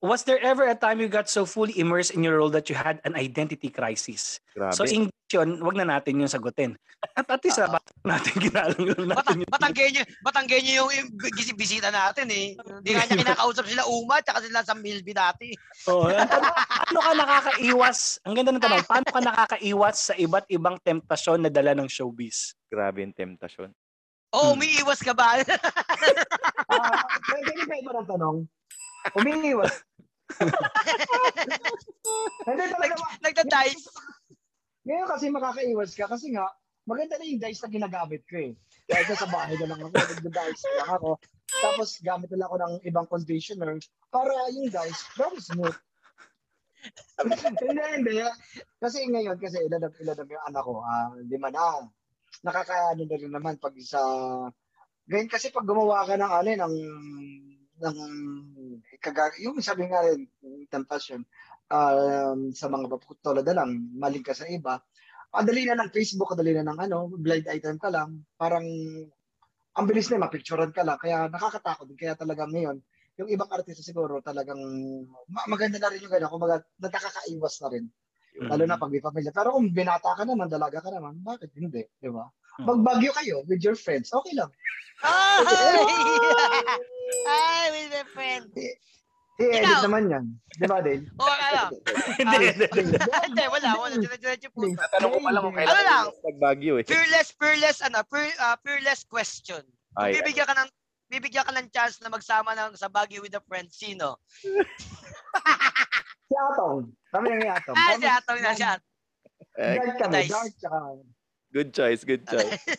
was there ever a time you got so fully immersed in your role that you had an identity crisis? Grabe. So English yun, wag na natin yung sagutin. At at least, Oo. uh, natin ginalang lang natin Batang, yung batanggenyo, batanggenyo yung yung bisita natin eh. Hindi nga niya kinakausap sila Uma tsaka sila sa Milby dati. Oo. Ang tanong, paano ka nakakaiwas? Ang ganda ng tanong, paano ka nakakaiwas sa iba't ibang temptasyon na dala ng showbiz? Grabe yung temptasyon. Oo, Hmm. umiiwas ka ba? Ah, pwede ba iba ng tanong? Umiiwas. Hindi talaga. ma- Nagda-dice. Ngayon kasi makakaiwas ka kasi nga, maganda na yung dice na ginagamit ko eh. Kaya sa bahay na lang ako, nagda-dice lang ako. Tapos gamit na lang ako ng ibang conditioner para yung dice very smooth. hindi, hindi. Kasi ngayon, kasi ilan na, ilan na yung anak ko, ah, lima na. Nakakaano na rin naman pag sa... Ngayon kasi pag gumawa ka ng ano, ng ng kaga, yung sabi nga rin, temptation, um, sa mga tulad na lang, maling ka sa iba, kadali na ng Facebook, kadali na ng ano, blind item ka lang, parang ang bilis na mapicturean ka lang. Kaya nakakatakot din. Kaya talagang ngayon, yung ibang artista siguro talagang ma- maganda na rin yung gano'n. Kung nakakaiwas na rin. Lalo na pag may pamilya. Pero kung binata ka naman, dalaga ka naman, bakit hindi? Di ba? Hmm. Magbagyo kayo with your friends, okay lang. *laughs* Ay! *laughs* Ay, with my friend. I-edit Ikaw. naman yan. Di ba, Dale? O ano? Hindi, hindi. *laughs* Hindi, wala, wala. Diretso po. Tatanong ko pa lang kung Ano kailan lang? nagbagyo eh. Fearless, fearless, ano, fear, ah, fearless question. Ay, bibigyan ka ng bibigyan ka ng chance na magsama ng sa Baguio with a friend, sino? *laughs* Si Atong. Kami yung Atong. Ah, si Atong na siya. eh, Dark kami. Nice. Dark tsaka... good choice, good choice. *laughs*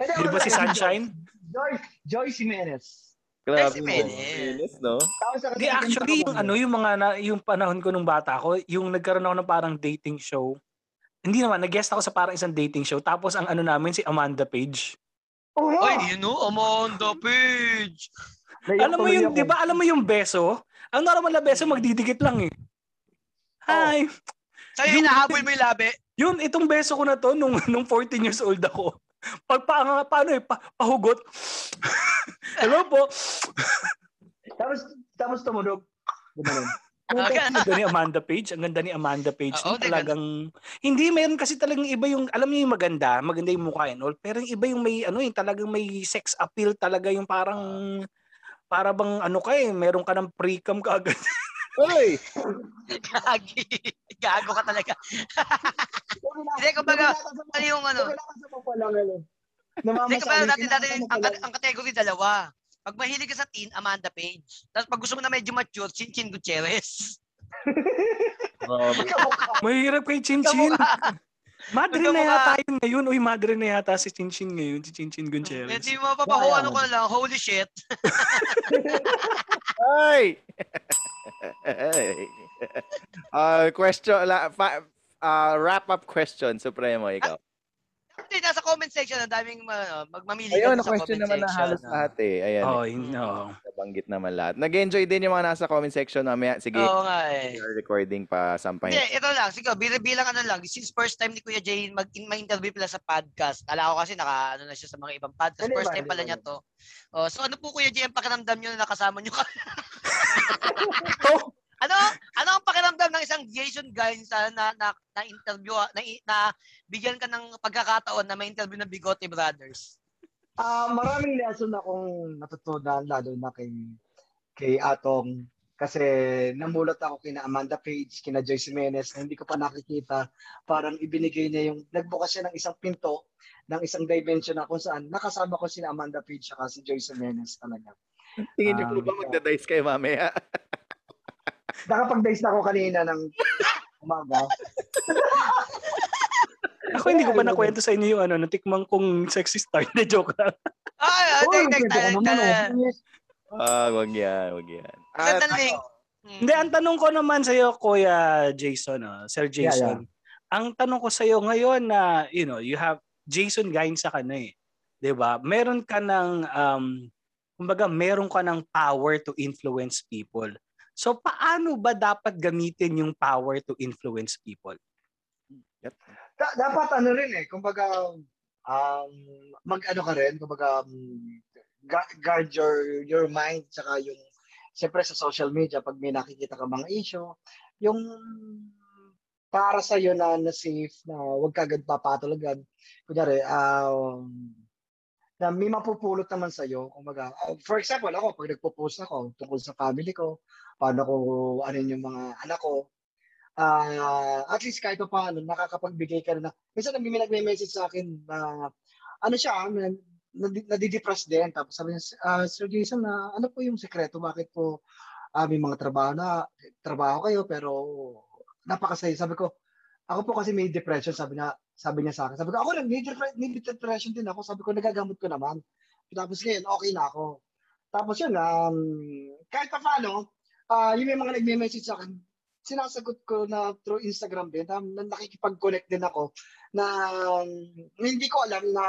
Hindi, Di ba si Sunshine? Joy, Joy Jimenez. Grabe si. Menes. No? Di actually yung ano yung mga na, yung panahon ko nung bata ko, yung nagkaroon ako ng parang dating show. Hindi naman, nag-guest ako sa parang isang dating show. Tapos ang ano namin si Amanda Page. Nga. Ay, yun o, Amanda Page. Alam mo yung, di ba alam mo yung beso? Ang normal na beso magdidikit lang eh. Hi. Sa'yo, Yung- hinahabol mo yung labi. Yun, itong beso ko na to nung, *laughs* nung 14 years old ako. Pag pa, paano eh, pa, pahugot. *laughs* Hello po. Tapos, tapos tumunog. Gumanon. *laughs* Ang ganda ni Amanda Page. Ang ganda ni Amanda Page. Yung di talagang, hindi, meron kasi talagang iba yung, alam niyo yung maganda, maganda yung mukha and all, pero yung iba yung may, ano yung talagang may sex appeal talaga yung parang, para bang ano ka eh, meron ka ng pre-cam ka agad. *laughs* Uy! Gagi. Gago ka talaga. Hindi, kumbaga, Ano yung ano? Papalangan. Hindi ka ba natin dati, ang, ang category dalawa. Pag mahilig ka sa teen, Amanda Page. Tapos pag gusto mo na medyo mature, Chinchin Gutierrez. Grabe. *laughs* Mahirap kay Chinchin. Madre na yata yun ngayon. Uy, madre na yata si Chinchin ngayon, si Chinchin Gutierrez. Hindi mo papaho, Wala. ano ko na lang, holy shit. *laughs* Ay! *laughs* uh, question, la, fa, uh, wrap-up question, Supremo, ikaw. Hindi, nasa comment section, ang daming uh, magmamili Ayun, ka sa question comment naman na halos ah. lahat eh. Ayan, Oh, eh. yun, oh. nabanggit naman lahat. Nag-enjoy din yung mga nasa comment section mamaya. Sige, Oo nga eh. we are recording pa sampay. Hindi, ito lang. Sige, bilang, bilang ano lang. Since first time ni Kuya Jay mag ma-interview pala sa podcast. Kala ko kasi naka ano na siya sa mga ibang podcast. Hindi First ba, time hindi pala niya to. Oh, so ano po Kuya Jay ang pakiramdam niyo na nakasama niyo ka? *laughs* *laughs* Ano? Ano ang pakiramdam ng isang Jason guy sa na, na, na interview na, na bigyan ka ng pagkakataon na ma-interview ng Bigote Brothers? Ah, maraming lesson akong natutunan lalo na kay kay Atong kasi namulat ako kina Amanda Page, kina Joyce Jimenez na hindi ko pa nakikita. Parang ibinigay niya yung nagbukas siya ng isang pinto ng isang dimension na kung saan nakasama ko si Amanda Page at si Joyce Jimenez talaga. Tingin niyo po Ah, ba magda-dice kayo mamaya? *laughs* Nakapag-dice na ako kanina ng umaga. *laughs* ako hindi ko pa nakwento sa inyo yung ano, natikmang kong sexy star. Na joke lang. Ay, *laughs* ay, Oh, naman, oh. Ah, wag yan, wag yan. Ah, link. Hmm. Hindi, ang tanong ko naman sa iyo, Kuya Jason, ah, Sir Yeah, Jason. Ang tanong ko sa iyo ngayon na, you know, you have Jason galing sa kana eh. 'Di ba? Meron ka ng um kumbaga meron ka ng power to influence people. So paano ba dapat gamitin yung power to influence people? Da- dapat ano rin eh, kumbaga um mag-ano ka rin, kumbaga um, gu- guard your your mind tsaka yung siyempre sa social media pag may nakikita ka mga issue, yung para sa iyo na na safe na wag ka agad papatulagan. Kunyari, um, na may mapupulot naman sa iyo. Kumbaga, uh, for example, ako pag nagpo-post ako tungkol sa family ko, paano ko ano yung mga anak ko, ah at least kahit pa paano, nakakapagbigay ka na. Minsan nag- nagme-message sa akin na ano siya, ah, na, nadi- nadidepress din. Tapos sabi niya, ah, Sir Jason, na ano po yung sekreto? Bakit po ah, may mga trabaho na, trabaho kayo pero napakasaya. Sabi ko, ako po kasi may depression, sabi niya, sabi niya sa akin. Sabi ko, ako rin, may, depre- may depression din ako. Sabi ko, nagagamot ko naman. Tapos ngayon, okay na ako. Tapos yun, um, kahit pa paano, ah yung may mga nagme-message sa akin, sinasagot ko na through Instagram din, na, na nakikipag-connect din ako, na um, hindi ko alam na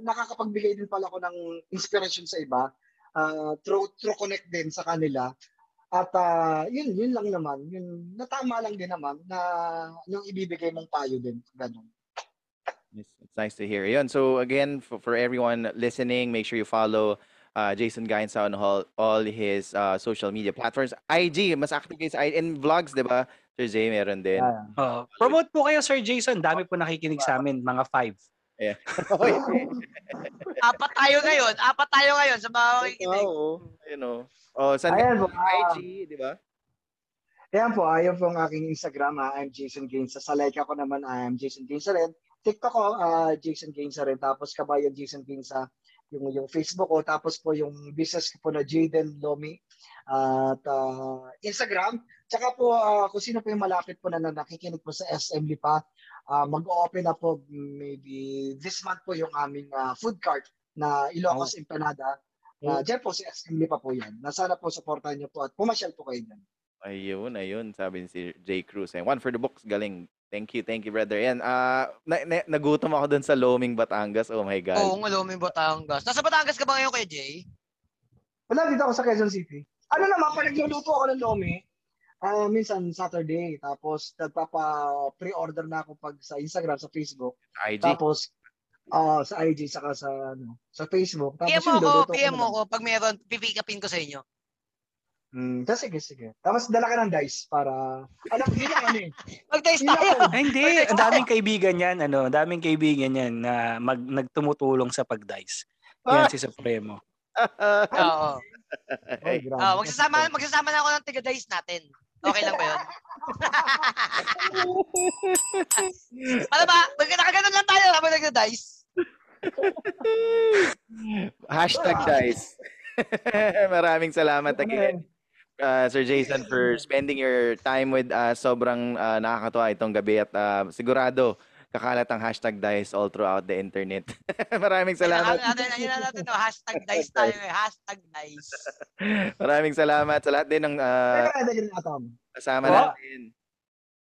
nakakapagbigay din pala ako ng inspiration sa iba, ah, through, through connect din sa kanila. At ah, yun, yun lang naman, yun, natama lang din naman na yung ibibigay mong payo din, ganun. It's, it's nice to hear. Yun. So again, for, for everyone listening, make sure you follow uh, Jason Gainsa on all, all his uh, social media platforms. IG, mas active kayo sa IG. And vlogs, di ba? Sir Jay, meron din. Oh, promote po kayo Sir Jason. Dami po nakikinig sa amin, mga five. Oh, yeah. *laughs* Apat tayo ngayon. Apat tayo ngayon sa mga makikinig. Oo. Oh, saan Ayan po. ka? ah, IG, di ba? Ayan po, ayun po ang aking Instagram, ah, I'm Jason Gainsa. Sa like ako naman, I'm Jason Gainsa rin. TikTok ko, ah, Jason Gainsa rin. Tapos kabayan Jason Gainsa, yung, yung Facebook ko. Tapos po yung business ko po na Jaden Lomi. At ah, Instagram. Tsaka po, ah, kung sino po yung malapit po na, na nakikinig po sa SM Lipa, ah, mag-open na po maybe this month po yung aming ah, food cart na Ilocos Empanada. Na dyan po sa SM Lipa po yan. Na sana po supportahan niyo po at pumasyal po kayo dyan. Ayun, ayun. Sabi ni si Jay Cruz. Eh. One for the books. Galing. Thank you, thank you, brother. Yan, ah na, na, nagutom ako dun sa Loming, Batangas. Oh my God. Oo, oh, may Batangas. Nasa Batangas ka ba ngayon kay Jay? Wala, dito ako sa Quezon City. Ano naman, pag nagluluto ako ng lomi, ah minsan Saturday, tapos nagpapa-pre-order na ako pag sa Instagram, sa Facebook, IG. tapos ah sa IG, saka sa, ano, sa Facebook. Tapos PM mo yun, luluto PM ako. Pag meron, pipick upin ko sa inyo. Hmm, tas sige, sige. Tapos dala ka ng dice para, ano, hindi lang ano eh. Mag-dice tayo. lang, Ay, hindi, Okay, ang daming kaibigan yan, ano, ang daming kaibigan yan na mag, nagtumutulong sa pag-dice. Yan si Supremo. *laughs* Oo. oh, Ay, grabe. Oh, magsasama, magsasama na ako ng tiga-dice natin. Okay lang ba yun? *laughs* Ano ba? Nakaganon lang tayo habang nagda-dice. Hashtag dice. *laughs* Maraming salamat Ano again. Uh, Sir Jason for spending your time with us. Sobrang uh, nakakatuwa itong gabi at uh, sigurado kakalat ang hashtag dice all throughout the internet. *laughs* Maraming salamat. Ayun natin, ayun na natin, no? hashtag dice tayo eh. Hashtag dice. *laughs* Maraming salamat sa lahat din ng uh, kasama Oh. natin.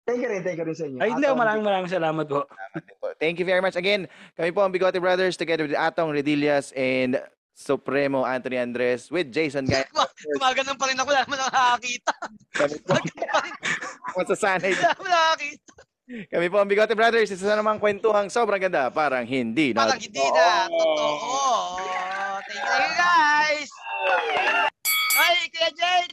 Thank you rin, thank you rin sa inyo. Ay, hindi, maraming maraming salamat po. Thank you very much again. Kami po ang Bigote Brothers together with Atong Redillas and Supremo Anthony Andres with Jason Guy. *laughs* Gumaganon pa rin ako, wala mo nakakita. Kami po masasanay. Wala mo nakakita. Kami po ang Bigote Brothers. Isa na namang kwentuhang sobrang ganda. Parang hindi na. Parang hindi na. Totoo. Thank you, guys. Ay, Kuya Jay,